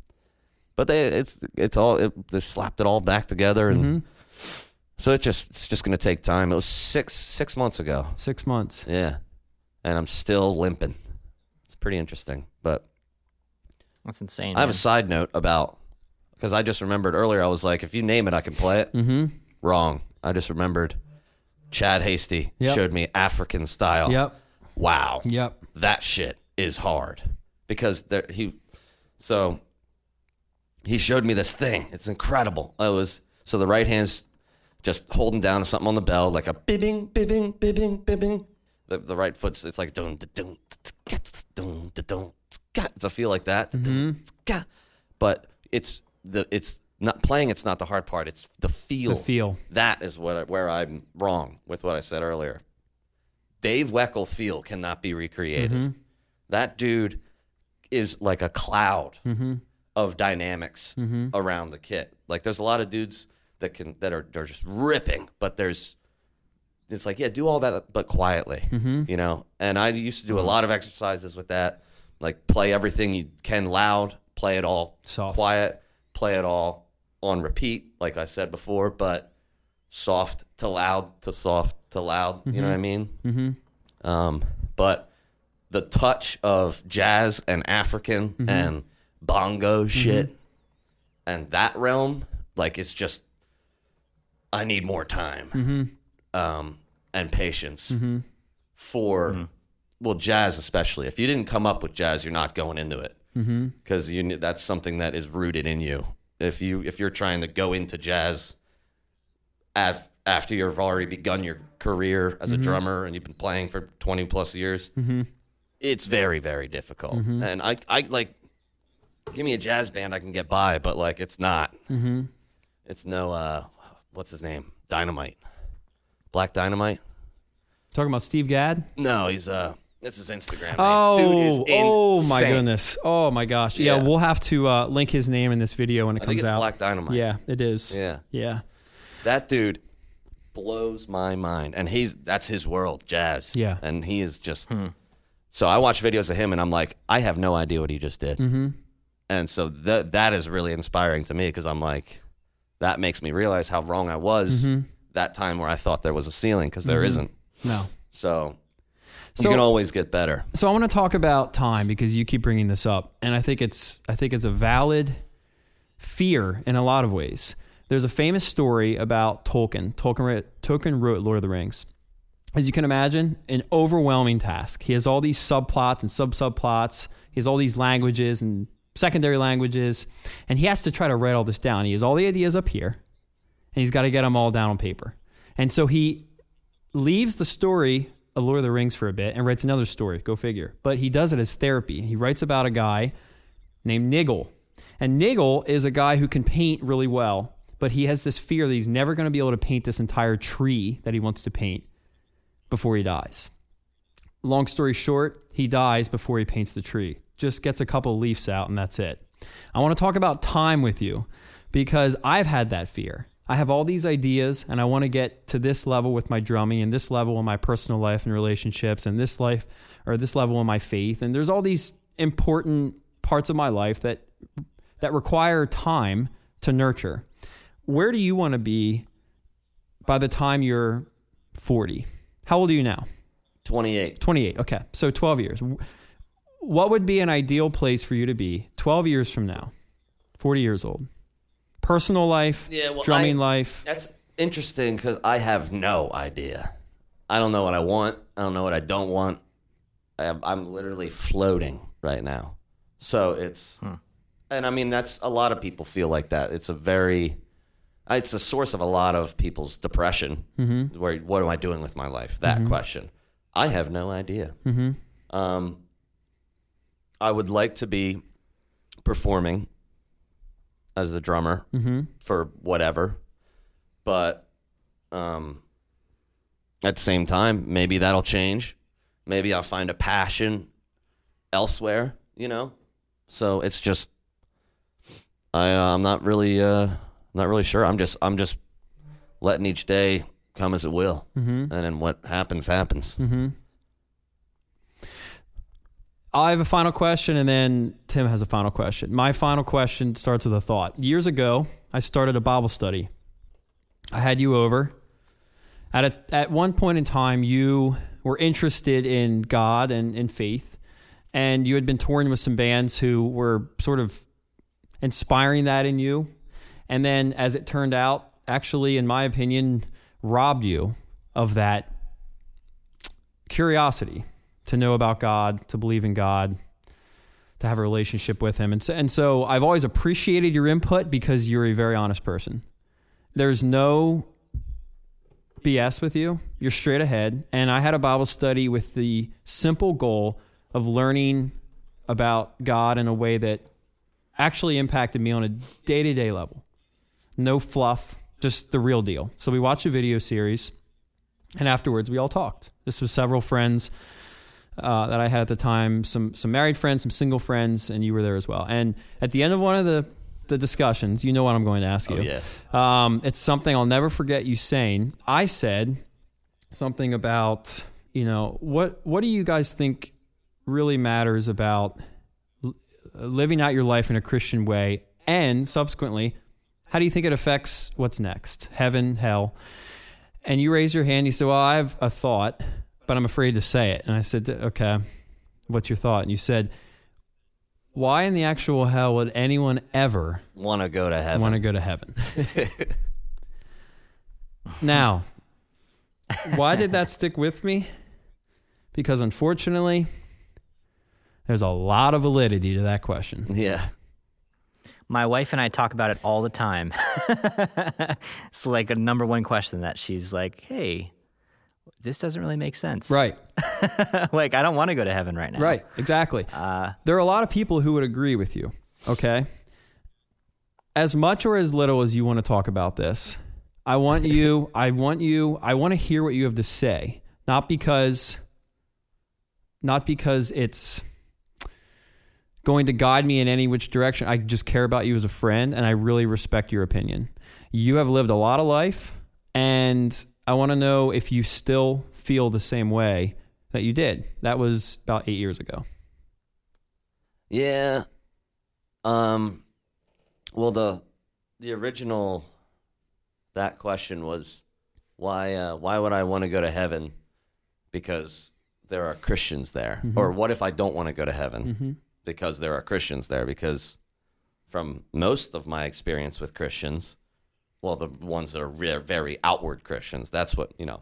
but they, it's it's all it, they slapped it all back together, and so it just it's just gonna take time. It was six six months ago. Six months. Yeah, and I'm still limping. It's pretty interesting, but That's insane. I have a side note about because I just remembered earlier. I was like, if you name it, I can play it. Mm-hmm. Wrong. I just remembered. Chad Hasty Yep. showed me African style. Yep. Wow. Yep. That shit is hard because there he. So he showed me this thing. It's incredible. I was so the right hand's just holding down something on the bell like a bibbing, bibbing, bibbing, bibbing. The, the right foot's it's like dun, dun, dun, dun, dun, dun, it's a feel like that. Mm-hmm. But it's the it's not playing. It's not the hard part. It's the feel. The feel. That is what I, where I'm wrong with what I said earlier. Dave Weckl feel cannot be recreated. Mm-hmm. That dude is like a cloud mm-hmm. of dynamics mm-hmm. around the kit. Like there's a lot of dudes that can that are they're just ripping, but there's it's like yeah, do all that but quietly, you know. And I used to do a lot of exercises with that, like play everything you can loud, play it all Soft. quiet, play it all on repeat, like I said before, but soft to loud to soft to loud. You know what I mm-hmm. mean? Mm-hmm. Um, but the touch of jazz and African mm-hmm. and bongo mm-hmm. shit and that realm, like it's just, I need more time um, and patience for, well, jazz especially. If you didn't come up with jazz, you're not going into it because you that's something that is rooted in you. If you if you're trying to go into jazz af- after you've already begun your career as a drummer and you've been playing for 20 plus years, it's very very difficult. And I I like give me a jazz band I can get by, but like it's not. It's no uh what's his name? Dynamite. Black Dynamite? Talking about Steve Gadd? No, he's uh this is Instagram. Oh, Dude is oh my goodness. Oh my gosh. Yeah, Yeah. we'll have to uh, link his name in this video when it I comes out. Black Dynamite. Yeah, it is. Yeah. Yeah. That dude blows my mind, and he's that's his world, jazz. Yeah. and he is just. So I watch videos of him, and I'm like, I have no idea what he just did. Mm-hmm. And so that that is really inspiring to me because I'm like, that makes me realize how wrong I was that time where I thought there was a ceiling because there isn't. No. So, So- you can always get better. So I want to talk about time because you keep bringing this up, and I think it's I think it's a valid fear in a lot of ways. There's a famous story about Tolkien. Tolkien wrote, Tolkien wrote Lord of the Rings. As you can imagine, an overwhelming task. He has all these subplots and sub subplots. He has all these languages and secondary languages, and he has to try to write all this down. He has all the ideas up here, and he's got to get them all down on paper. And so he leaves the story of Lord of the Rings for a bit and writes another story. Go figure. But he does it as therapy. He writes about a guy named Niggle. And Niggle is a guy who can paint really well, but he has this fear that he's never going to be able to paint this entire tree that he wants to paint before he dies. Long story short, he dies before he paints the tree. Just gets a couple leaves out, and that's it. I want to talk about time with you because I've had that fear. I have all these ideas, and I want to get to this level with my drumming, and this level in my personal life and relationships, and this life or this level in my faith. And there's all these important parts of my life that that require time to nurture. Where do you want to be by the time you're 40? How old are you now? 28. 28. Okay. So 12 years. What would be an ideal place for you to be 12 years from now? 40 years old. Personal life, Yeah, well, drumming I- life. That's interesting because I have no idea. I don't know what I want. I don't know what I don't want. I am, I'm literally floating right now. So it's, and I mean, that's a lot of people feel like that. It's a very, it's a source of a lot of people's depression. Mm-hmm. Where, what am I doing with my life? That question. I have no idea. Mm-hmm. Um, I would like to be performing as the drummer for whatever, but um, at the same time, maybe that'll change. Maybe I'll find a passion elsewhere. You know, so it's just I uh, I'm not really uh, not really sure. I'm just I'm just letting each day come as it will, mm-hmm. and then what happens happens. I have a final question, and then Tim has a final question. My final question starts with a thought. Years ago, I started a Bible study. I had you over. At a, at one point in time, you were interested in God and in faith, and you had been touring with some bands who were sort of inspiring that in you. And then, as it turned out, actually, in my opinion, robbed you of that curiosity to know about God, to believe in God, to have a relationship with Him. And so, and so I've always appreciated your input because you're a very honest person. There's no BS with you. You're straight ahead. And I had a Bible study with the simple goal of learning about God in a way that actually impacted me on a day to day level. No fluff, just the real deal. So we watched a video series, and afterwards we all talked. This was several friends uh, that I had at the time, some some married friends, some single friends, and you were there as well. And at the end of one of the the discussions, you know what I'm going to ask you. yeah. Um, it's something I'll never forget you saying. I said something about, you know, what what do you guys think really matters about l- living out your life in a Christian way, and subsequently, how do you think it affects what's next, heaven, hell? And you raise your hand. You said, "Well, I have a thought, but I'm afraid to say it." And I said, "Okay, what's your thought?" And you said, "Why in the actual hell would anyone ever Want to go to heaven? want to go to heaven?" now, why did that stick with me? Because unfortunately, there's a lot of validity to that question. yeah. My wife and I talk about it all the time. [laughs] it's like a number one question that she's like, "Hey, this doesn't really make sense." Right. [laughs] like I don't want to go to heaven right now. Right, exactly. Uh, there are a lot of people who would agree with you, okay? As much or as little as you want to talk about this, I want you, [laughs] I want you, I want to hear what you have to say, not because not because it's going to guide me in any which direction. I just care about you as a friend and I really respect your opinion. You have lived a lot of life and I want to know if you still feel the same way that you did. That was about 8 years ago. Yeah. Um well the the original that question was why uh, why would I want to go to heaven because there are Christians there or what if I don't want to go to heaven because there are Christians there because from most of my experience with Christians, well, the ones that are re- very outward Christians, that's what you know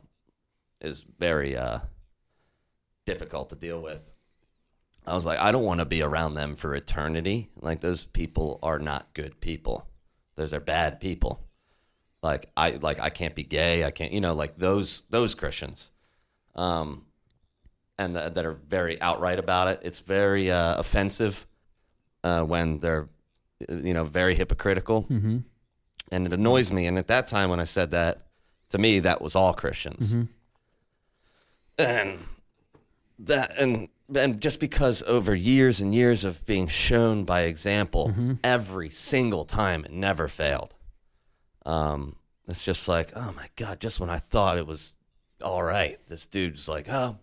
is very uh, difficult to deal with. I was like, I don't want to be around them for eternity. Like those people are not good people. Those are bad people. Like I like I can't be gay. I can't, you know, like those those Christians, um, and th- that are very outright about it. It's very uh, offensive uh, when they're, you know, very hypocritical, mm-hmm. And it annoys me. And at that time, when I said that, to me, that was all Christians, and that and and just because over years and years of being shown by example every single time it never failed. Um it's just like oh my god just when i thought it was all right this dude's like oh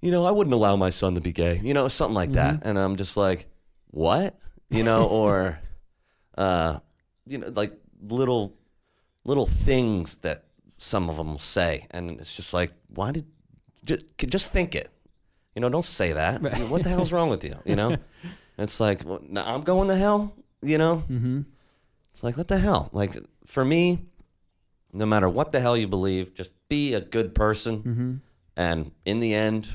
you know i wouldn't allow my son to be gay you know something like that. And i'm just like what? You know or [laughs] uh you know like little little things that some of them will say. And it's just like why did just, just think it. You know don't say that. Mean, what the hell's wrong with you you know? [laughs] It's like well, now i'm going to hell you know? Mm-hmm. it's like what the hell? Like for me no matter what the hell you believe just be a good person. And in the end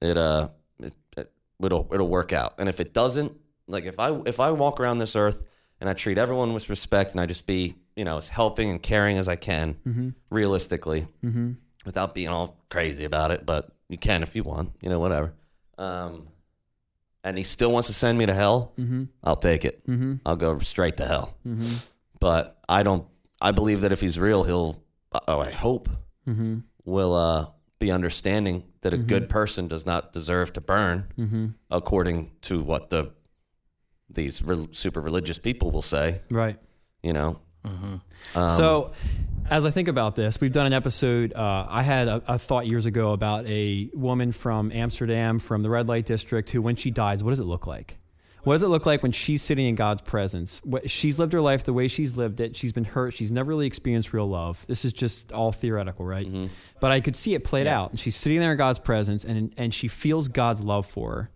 it uh it, it, it'll it'll work out. And if it doesn't like if i if i walk around this earth and i treat everyone with respect and i just be you know as helping and caring as i can mm-hmm. realistically mm-hmm. without being all crazy about it but you can if you want you know whatever. Um and he still wants to send me to hell mm-hmm. i'll take it. I'll go straight to hell. But i don't i believe that if he's real he'll oh i hope will uh be understanding that a good person does not deserve to burn according to what the these re- super religious people will say Right. you know mm-hmm. um, so, as I think about this, we've done an episode. Uh, I had a, a thought years ago about a woman from Amsterdam, from the red light district, who, when she dies, what does it look like? What does it look like when she's sitting in God's presence? What, she's lived her life the way she's lived it. She's been hurt. She's never really experienced real love. This is just all theoretical, right? Mm-hmm. But I could see it played out. And she's sitting there in God's presence, and and she feels God's love for her,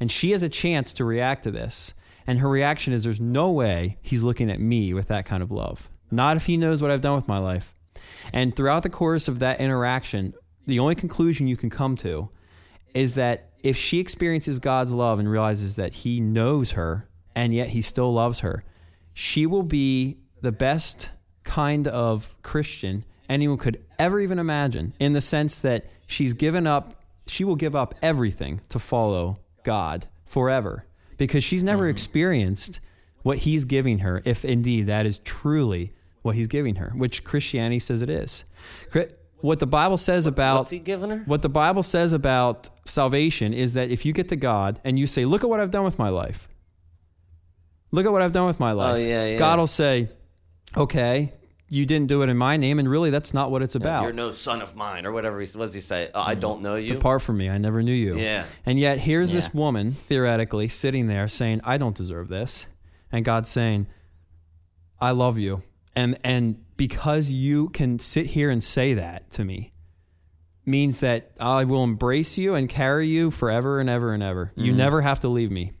and she has a chance to react to this. And her reaction is, "There's no way he's looking at me with that kind of love. Not if he knows what I've done with my life." And throughout the course of that interaction, the only conclusion you can come to is that if she experiences God's love and realizes that he knows her and yet he still loves her, she will be the best kind of Christian anyone could ever even imagine in the sense that she's given up, she will give up everything to follow God forever because she's never mm-hmm. experienced what he's giving her, if indeed that is truly what he's giving her, which Christianity says it is. What the Bible says about what's he giving her what the Bible says about salvation is that if you get to God and you say, "Look at what I've done with my life," look at what I've done with my oh, life, Oh, yeah, yeah. God will say, "Okay, you didn't do it in my name, and really, that's not what it's about." you're no son of mine or whatever he what does he say oh, i mm. don't know you Depart from me, I never knew you. Yeah. And yet, here's Yeah. this woman theoretically sitting there saying, "I don't deserve this," and God's saying, "I love you," and and because you can sit here and say that to me, means that I will embrace you and carry you forever and ever and ever. You mm. never have to leave me.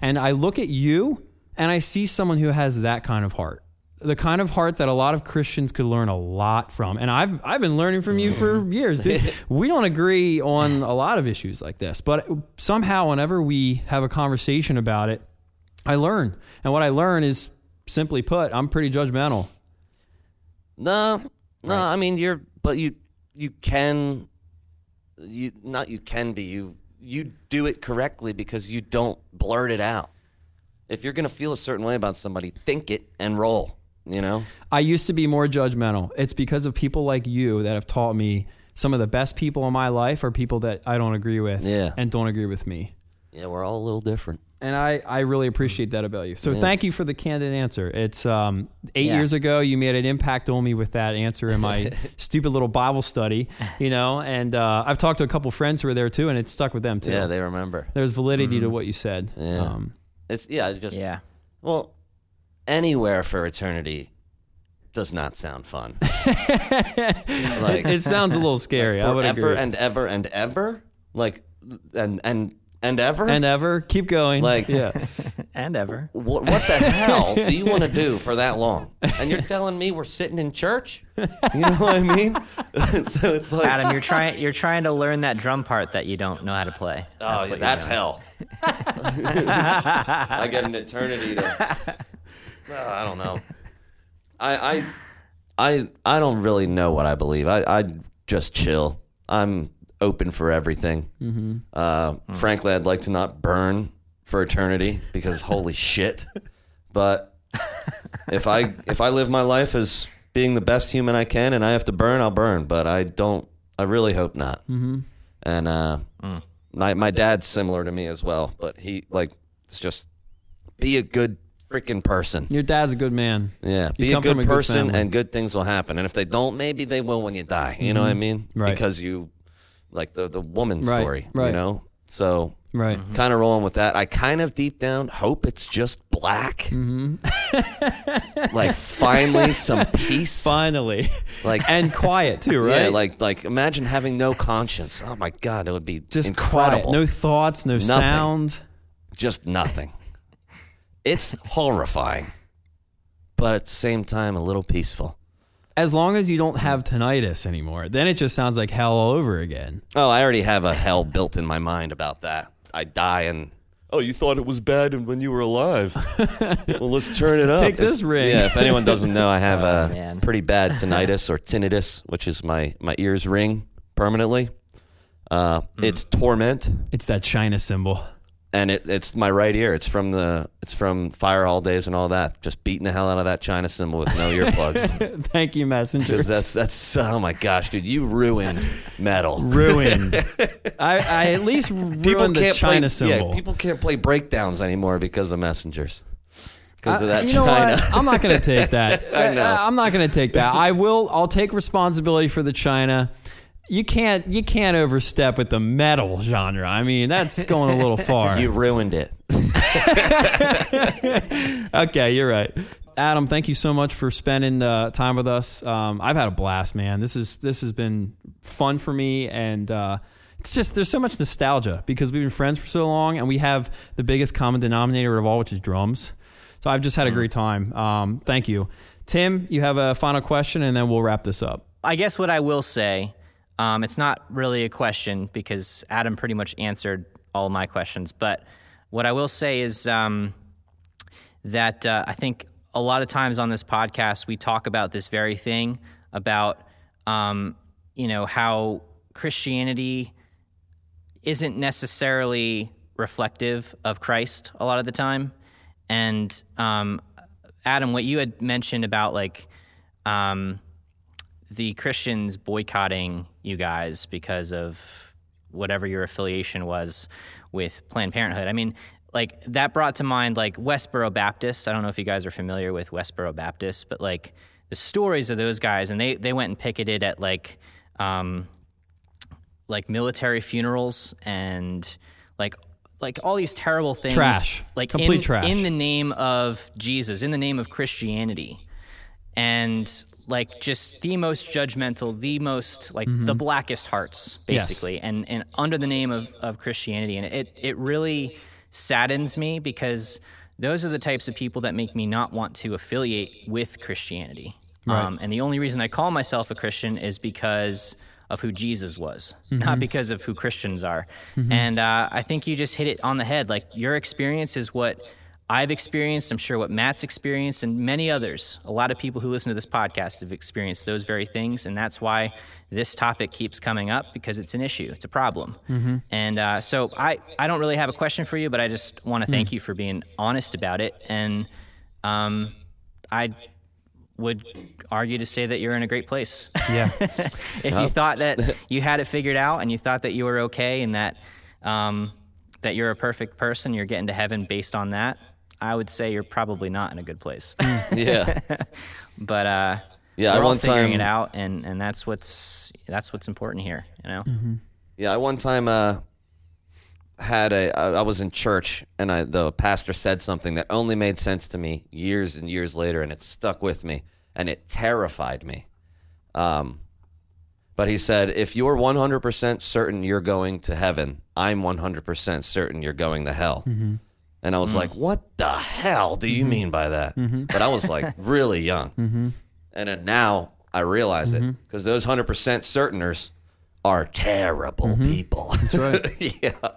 And I look at you and I see someone who has that kind of heart. The kind of heart that a lot of Christians could learn a lot from. And I've I've been learning from you for mm-hmm. years. Dude. we don't agree on a lot of issues like this, but somehow whenever we have a conversation about it, I learn. And what I learn is simply put, I'm pretty judgmental. No, no. I mean, you're, but you, you can, you not you can be you. You do it correctly because you don't blurt it out. If you're gonna feel a certain way about somebody, think it and roll. You know. I used to be more judgmental. It's because of people like you that have taught me some of the best people in my life are people that I don't agree with Yeah. and don't agree with me. Yeah, we're all a little different. And I, I really appreciate that about you. So thank you for the candid answer. It's um, eight Yeah. years ago, you made an impact on me with that answer in my [laughs] stupid little Bible study, you know, and uh, I've talked to a couple friends who were there too, and it stuck with them too. Yeah, they remember. There's validity to what you said. Yeah. Um, It's yeah, it's just Yeah. Well, anywhere for eternity does not sound fun. [laughs] like it sounds a little scary. I would forever and ever and ever, like and and and ever. and ever keep going. Like- yeah, [laughs] and ever. What, what the hell do you want to do [laughs] for that long? And you're telling me we're sitting in church? You know what I mean? so it's like, Adam, you're trying you're trying to learn that drum part that you don't know how to play. oh, That's yeah, that's hell. I get an eternity to. I don't know. [laughs] I, I, I, I don't really know what I believe. I, I just chill. I'm open for everything. Mm-hmm. Uh, Frankly, I'd like to not burn for eternity because holy [laughs] shit. But if I if I live my life as being the best human I can and I have to burn, I'll burn. But I don't. I really hope not. Mm-hmm. And uh, my my dad's similar to me as well, but he like it's just be a good freaking person. Your dad's a good man. Yeah, You be a come from good a person, family. and good things will happen. And if they don't, maybe they will when you die. You know what I mean? Mm-hmm. Right. Because you, like the the woman Right, story. right. You know. So Right. kind of rolling with that. I kind of deep down hope it's just black. Mm-hmm. like finally some [laughs] peace. Finally. Like [laughs] and quiet too, right? Yeah, like like imagine having no conscience. Oh my god, it would be just incredible. quiet. No thoughts, no sound. just nothing. It's horrifying, but at the same time, a little peaceful. As long as you don't have tinnitus anymore, then it just sounds like hell all over again. Oh, I already have a hell built in my mind about that. I die and. Oh, you thought it was bad when you were alive. [laughs] well, let's turn it up. Take this ring. Yeah, if anyone doesn't know, I have [laughs] a man. pretty bad tinnitus or tinnitus, which is my, my ears ring permanently. Uh, It's torment. It's that China cymbal. And it, it's my right ear. It's from the it's from fire hall days and all that. Just beating the hell out of that China cymbal with no earplugs. [laughs] Thank you, Meshuggah. That's that's oh my gosh, dude, you ruined metal. [laughs] ruined. [laughs] I, I at least ruined the China play, cymbal. Yeah, people can't play breakdowns anymore because of messengers. Because of that you know China. what? I'm not going to take that. I know. I'm not going to take that. I will. I'll take responsibility for the China. You can't. You can't overstep with the metal genre. I mean, that's going a little [laughs] far. You ruined it. [laughs] okay, you're right. Adam, thank you so much for spending the time with us. Um, I've had a blast, man. This is this has been fun for me, and uh, it's just there's so much nostalgia because we've been friends for so long, and we have the biggest common denominator of all, which is drums. So I've just had a great time. Um, thank you, Tim. You have a final question, and then we'll wrap this up. I guess what I will say, um, it's not really a question because Adam pretty much answered all my questions. But what I will say is um, that uh, I think a lot of times on this podcast we talk about this very thing about um, you know how Christianity isn't necessarily reflective of Christ a lot of the time. And um, Adam, what you had mentioned about like um, the Christians boycotting you guys because of whatever your affiliation was with Planned Parenthood. I mean, like that brought to mind like Westboro Baptist. I don't know if you guys are familiar with Westboro Baptist, but like the stories of those guys, and they they went and picketed at like um, like military funerals and like like all these terrible things Trash. like Complete in, trash. in the name of jesus in the name of christianity and like just the most judgmental the most like the blackest hearts Mm-hmm. Yes. basically and and under the name of of christianity. And it it really saddens me because those are the types of people that make me not want to affiliate with christianity. Um, and the only reason i call myself a christian is because of who jesus was not because of who christians are. And uh, i think you just hit it on the head. Like your experience is what I've experienced, I'm sure what Matt's experienced, and many others, a lot of people who listen to this podcast have experienced those very things. And that's why this topic keeps coming up because it's an issue, it's a problem. And uh, so I, I don't really have a question for you, but I just want to thank you for being honest about it. And um, I would argue to say that you're in a great place. Yeah. [laughs] if you thought that [laughs] you had it figured out and you thought that you were okay and that um, that you're a perfect person, you're getting to heaven based on that, I would say you're probably not in a good place. [laughs] Yeah. [laughs] but uh, Yeah, I we're all one figuring time- it out, and, and that's what's that's what's important here. You know, Yeah, I one time uh, had a. I I was in church and I, the pastor said something that only made sense to me years and years later, and it stuck with me and it terrified me. Um, but he said, if you're 100% certain you're going to heaven, I'm 100% certain you're going to hell. And I was mm. like, what the hell do you mm-hmm. mean by that? Mm-hmm. But I was like [laughs] really young. Mm-hmm. And then now I realize it because those 100% certainers are terrible people. That's right. [laughs] yeah.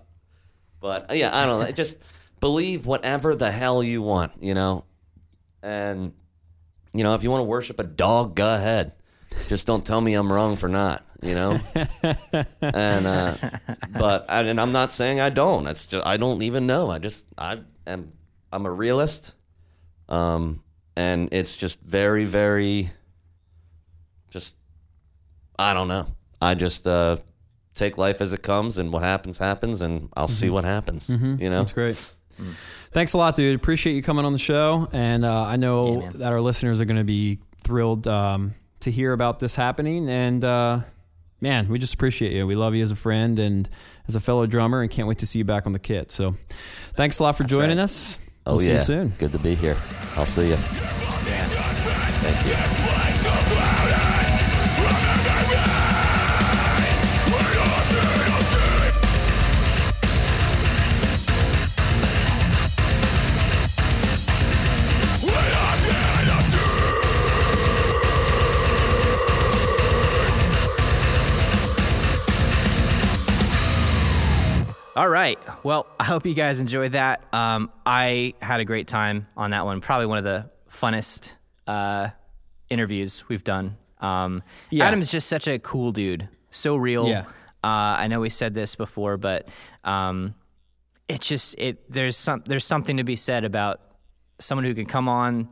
But uh, yeah, I don't know. Just believe whatever the hell you want, you know? And, you know, if you want to worship a dog, go ahead. Just don't tell me I'm wrong for not, you know? [laughs] and, uh, but, I, and I'm not saying I don't. It's just, I don't even know. I just, I am, I'm a realist. Um, and it's just very, very, just, I don't know. I just, uh, take life as it comes and what happens happens and I'll see what happens, you know? Mm-hmm. That's great. Thanks a lot, dude. Appreciate you coming on the show. And uh, I know Yeah, that our listeners are going to be thrilled um, to hear about this happening. And uh, man, we just appreciate you. We love you as a friend and as a fellow drummer, and can't wait to see you back on the kit. So thanks a lot for joining right. us. Oh We'll yeah, see you soon. Good to be here. I'll see you. Thank you. Right. Well, I hope you guys enjoyed that. Um, I had a great time on that one. Probably one of the funnest uh, interviews we've done. Um, Yeah. Adam's just such a cool dude. So real. Yeah. Uh, I know we said this before, but um, it's just it. There's some. There's something to be said about someone who can come on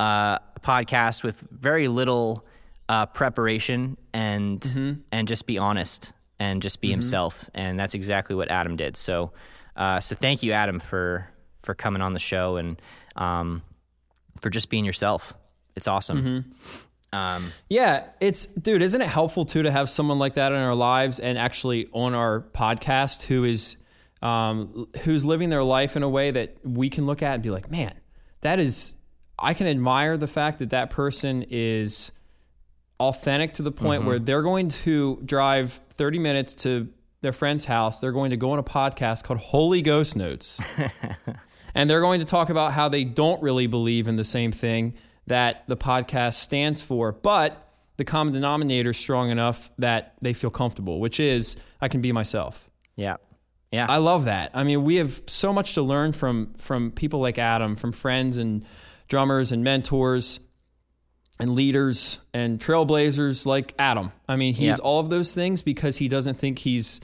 uh, a podcast with very little uh, preparation and Mm-hmm. and just be honest and just be himself, and that's exactly what Adam did. So, uh, so thank you, Adam, for for coming on the show and um, for just being yourself. It's awesome. Mm-hmm. Um, Yeah, it's dude, isn't it helpful too to have someone like that in our lives and actually on our podcast who is um, who's living their life in a way that we can look at and be like, man, that is. I can admire the fact that that person is authentic to the point mm-hmm. where they're going to drive 30 minutes to their friend's house. They're going to go on a podcast called Holy Ghost Notes. [laughs] and they're going to talk about how they don't really believe in the same thing that the podcast stands for, but the common denominator is strong enough that they feel comfortable, which is I can be myself. yeah, yeah, I love that. I mean, we have so much to learn from from people like Adam, from friends and drummers and mentors and leaders and trailblazers like Adam. I mean, he's Yeah. all of those things because he doesn't think he's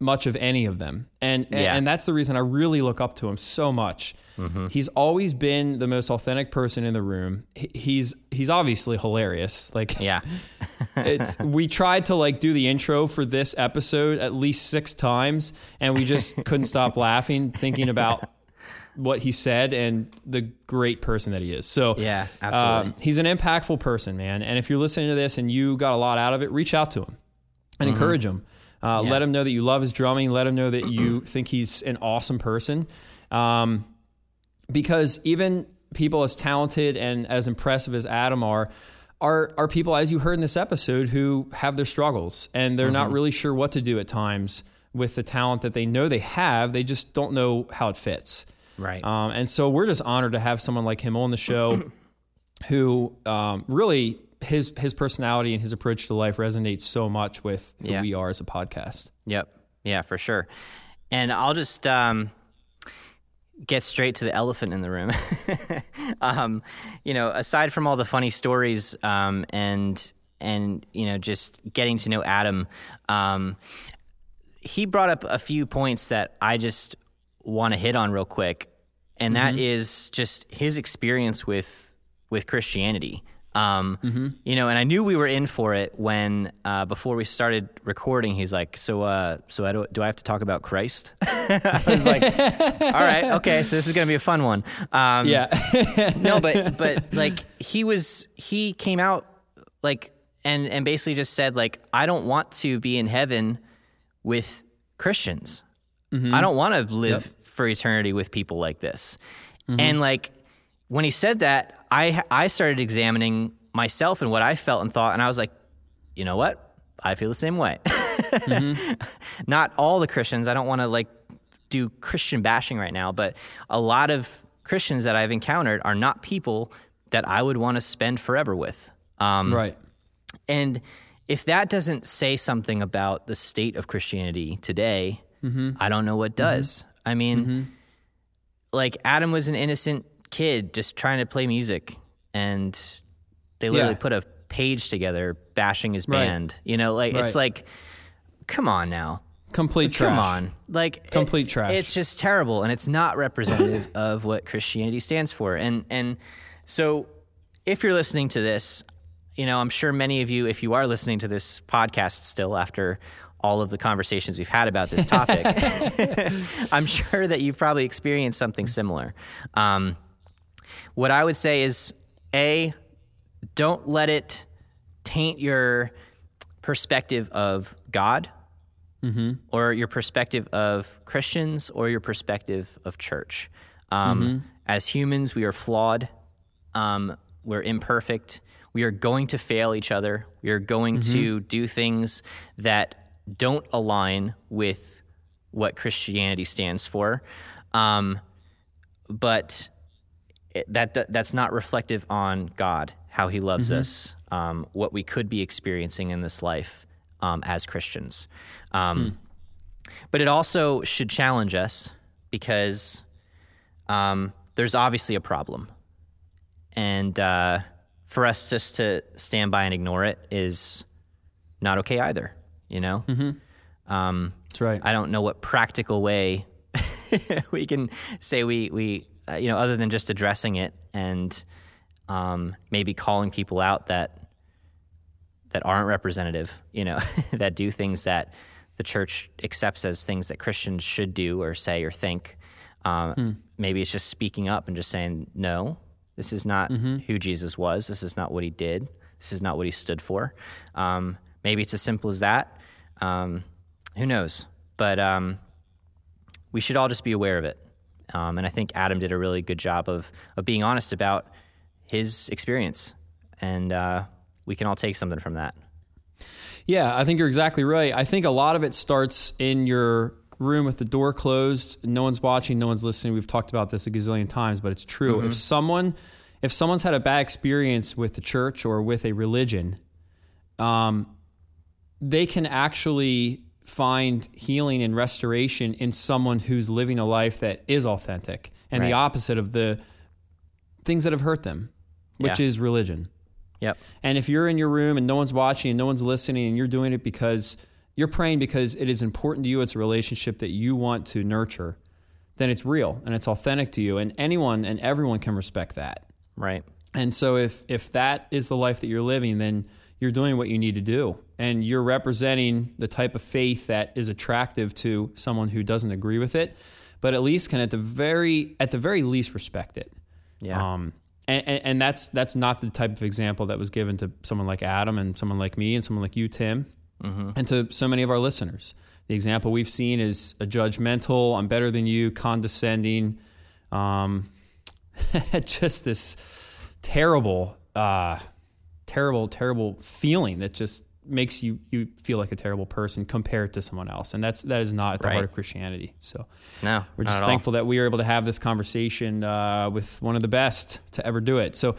much of any of them. And Yeah. and that's the reason I really look up to him so much. Mm-hmm. He's always been the most authentic person in the room. He's he's obviously hilarious. Like yeah, [laughs] it's we tried to like do the intro for this episode at least six times and we just couldn't stop laughing thinking about [laughs] what he said and the great person that he is so Yeah, absolutely. um, he's an impactful person man and if you're listening to this and you got a lot out of it reach out to him and encourage him uh, Mm-hmm. Yeah. let him know that you love his drumming let him know that you [clears throat] think he's an awesome person um, because even people as talented and as impressive as Adam are, are are people as you heard in this episode who have their struggles and they're not really sure what to do at times with the talent that they know they have. They just don't know how it fits. Right. Um, and so we're just honored to have someone like him on the show, [clears throat] who um, really his his personality and his approach to life resonates so much with who Yeah. we are as a podcast. Yep. Yeah, for sure. And I'll just um, get straight to the elephant in the room. [laughs] um, you know, aside from all the funny stories um, and and you know just getting to know Adam, um, he brought up a few points that I just want to hit on real quick, and that is just his experience with with Christianity. Um, You know, and I knew we were in for it when uh, before we started recording. He's like, "So, uh, so I do, do I have to talk about Christ?" [laughs] I was like, [laughs] "All right, okay, so this is gonna be a fun one." Um, Yeah, no, but [laughs] but like he was he came out like and and basically just said like I don't want to be in heaven with Christians. I mm-hmm. don't want to live for eternity with people like this. Mm-hmm. And like when he said that, I I started examining myself and what I felt and thought and I was like, "You know what? I feel the same way." Mm-hmm. [laughs] Not all the Christians. I don't want to like do Christian bashing right now, but a lot of Christians that I've encountered are not people that I would want to spend forever with. Um, right. and if that doesn't say something about the state of Christianity today, Mm-hmm. I don't know what mm-hmm. does. I mean, mm-hmm. like Adam was an innocent kid just trying to play music, and they literally Yeah. put a page together bashing his Right. band. You know, like it's like, come on now. Complete trash. Come on. Like it- Complete trash. It's just terrible and it's not representative [laughs] of what Christianity stands for. And and so if you're listening to this, you know, I'm sure many of you if you are listening to this podcast still after all of the conversations we've had about this topic, [laughs] I'm sure that you've probably experienced something similar. Um, what I would say is A, don't let it taint your perspective of God or your perspective of Christians or your perspective of church. Um, As humans, we are flawed. Um, we're imperfect. We are going to fail each other. We are going to do things that don't align with what Christianity stands for. Um, but that that's not reflective on God, how He loves us, um, what we could be experiencing in this life um, as Christians. Um, But it also should challenge us because um, there's obviously a problem, and uh, for us just to stand by and ignore it is not okay either. You know. Um, That's right. I don't know what practical way [laughs] we can say we we uh, you know other than just addressing it and um, maybe calling people out that that aren't representative, you know, [laughs] that do things that the church accepts as things that Christians should do or say or think. Um, Maybe it's just speaking up and just saying, no, this is not who Jesus was. This is not what he did. This is not what he stood for. Um, maybe it's as simple as that. Um, who knows? But um, we should all just be aware of it. Um, and I think Adam did a really good job of of being honest about his experience, and uh, we can all take something from that. Yeah, I think you're exactly right. I think a lot of it starts in your room with the door closed. No one's watching, no one's listening. We've talked about this a gazillion times, but it's true. If someone if someone's had a bad experience with the church or with a religion, um, they can actually find healing and restoration in someone who's living a life that is authentic and the opposite of the things that have hurt them, which Yeah. is religion. Yep. And if you're in your room and no one's watching and no one's listening and you're doing it because you're praying because it is important to you, it's a relationship that you want to nurture, then it's real and it's authentic to you. And anyone and everyone can respect that. Right. And so if if that is the life that you're living, then you're doing what you need to do. And you're representing the type of faith that is attractive to someone who doesn't agree with it, but at least can at the very at the very least respect it. Yeah. Um, and, and, and that's that's not the type of example that was given to someone like Adam and someone like me and someone like you, Tim, and to so many of our listeners. The example we've seen is a judgmental, I'm better than you, condescending, um, [laughs] just this terrible, uh, terrible, terrible feeling that just makes you you feel like a terrible person compared to someone else, and that's that is not at the Right. heart of Christianity. So No, we're just at all. thankful that we are able to have this conversation uh, with one of the best to ever do it. So,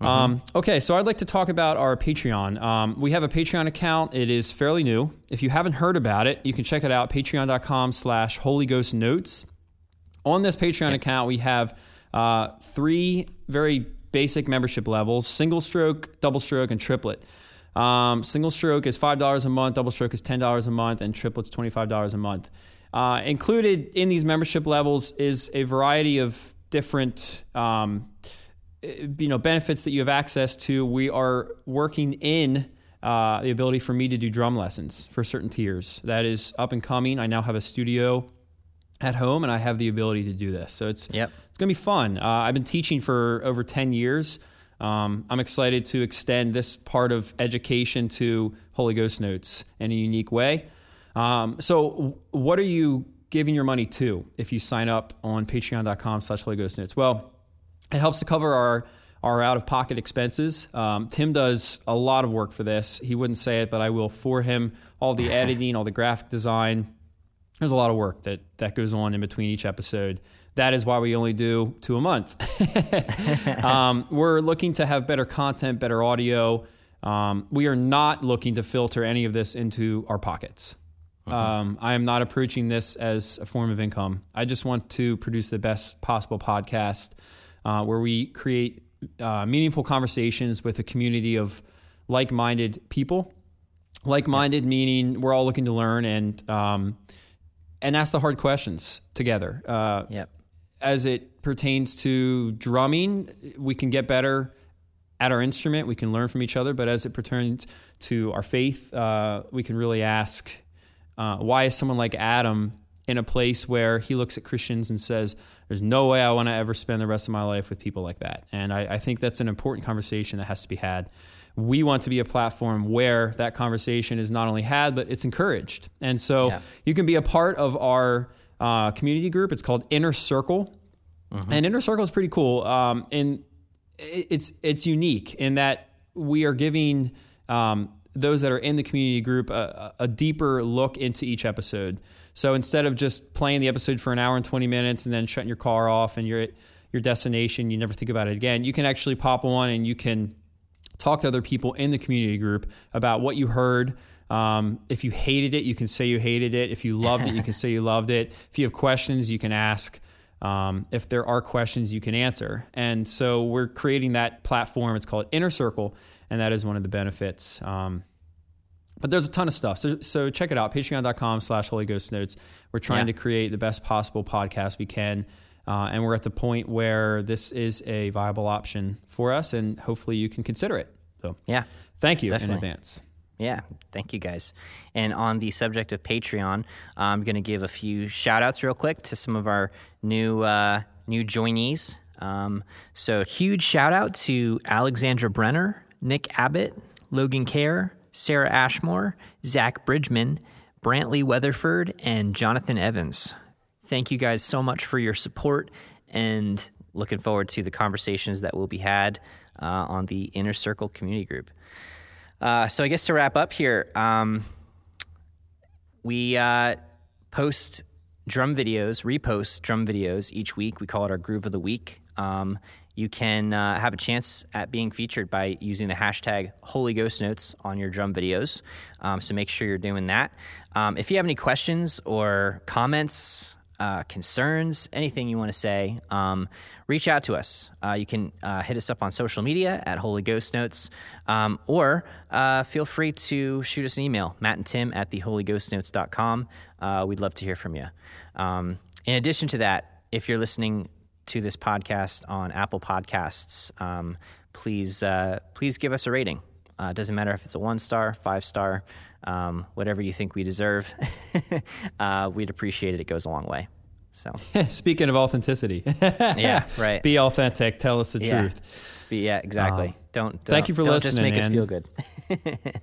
Mm-hmm. um, okay, so I'd like to talk about our Patreon. Um, we have a Patreon account. It is fairly new. If you haven't heard about it, you can check it out, patreon.com slash Holy Ghost Notes. On this Patreon account, we have uh, three very basic membership levels single stroke, double stroke, and triplet. Um, single stroke is $5 a month, double stroke is $10 a month, and triplet's $25 a month. Uh, included in these membership levels is a variety of different um, you know benefits that you have access to. We are working in uh, the ability for me to do drum lessons for certain tiers. That is up and coming. I now have a studio at home, and I have the ability to do this. So it's Yep. it's gonna be fun. Uh, I've been teaching for over ten years. Um, I'm excited to extend this part of education to Holy Ghost Notes in a unique way. Um, so, what are you giving your money to if you sign up on Patreon.com/slash Holy Ghost Notes? Well, it helps to cover our our out of pocket expenses. Um, Tim does a lot of work for this. He wouldn't say it, but I will for him. All the [laughs] editing, all the graphic design, there's a lot of work that that goes on in between each episode. That is why we only do two a month. [laughs] um, we're looking to have better content, better audio. Um, we are not looking to filter any of this into our pockets. Um, I am not approaching this as a form of income. I just want to produce the best possible podcast uh, where we create uh, meaningful conversations with a community of like minded people. Like minded meaning we're all looking to learn and, um, and ask the hard questions together. Uh, Yep. As it pertains to drumming, we can get better at our instrument. We can learn from each other. But as it pertains to our faith, uh, we can really ask uh, why is someone like Adam in a place where he looks at Christians and says, There's no way I want to ever spend the rest of my life with people like that. And I, I think that's an important conversation that has to be had. We want to be a platform where that conversation is not only had, but it's encouraged. And so Yeah. you can be a part of our uh, community group. It's called Inner Circle. And Inner Circle is pretty cool. Um, and it's it's unique in that we are giving um, those that are in the community group a, a a deeper look into each episode. So instead of just playing the episode for an hour and twenty minutes and then shutting your car off and you're at your destination, you never think about it again. You can actually pop on and you can talk to other people in the community group about what you heard. Um, if you hated it, you can say you hated it. If you loved it, you can [laughs] say you loved it. If you have questions, you can ask. Um, if there are questions, you can answer. And so we're creating that platform. It's called Inner Circle, and that is one of the benefits. Um, but there's a ton of stuff. So, so check it out, patreon.com slash Holy Ghost Notes. We're trying Yeah. to create the best possible podcast we can. Uh, and we're at the point where this is a viable option for us, and hopefully you can consider it. So Yeah. thank you in advance. Yeah, thank you guys. And on the subject of Patreon, I'm going to give a few shout outs real quick to some of our new uh, new joinees. Um, so, huge shout out to Alexandra Brenner, Nick Abbott, Logan Kerr, Sarah Ashmore, Zach Bridgman, Brantley Weatherford, and Jonathan Evans. Thank you guys so much for your support and looking forward to the conversations that will be had uh, on the Inner Circle community group. Uh, so I guess to wrap up here, um, we uh, post drum videos, repost drum videos each week. We call it our Groove of the Week. Um, you can uh, have a chance at being featured by using the hashtag Holy Ghost Notes on your drum videos. Um, so make sure you're doing that. Um, if you have any questions or comments, uh, concerns, anything you want to say, um, reach out to us. Uh, you can uh, hit us up on social media at Holy Ghost Notes, um, or uh, feel free to shoot us an email, Matt and Tim at theholyghostnotes.com. Uh, we'd love to hear from you. Um, in addition to that, if you're listening to this podcast on Apple Podcasts, um, please uh, please give us a rating. Uh, it doesn't matter if it's a one star, five star, um, whatever you think we deserve. [laughs] uh, we'd appreciate it. It goes a long way. So [laughs] Speaking of authenticity, [laughs] yeah, right. be authentic. Tell us the yeah. truth. Be- yeah, exactly. don't, don't. thank you for don't listening, Just make man. us feel good.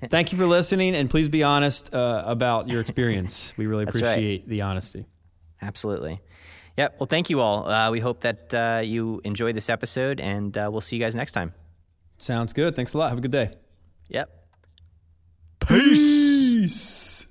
Thank you for listening, and please be honest uh, about your experience. We really That's right. appreciate the honesty. Absolutely. Yep. Well, thank you all. Uh, we hope that uh, you enjoyed this episode, and uh, we'll see you guys next time. Sounds good. Thanks a lot. Have a good day. Yep. Peace. Peace.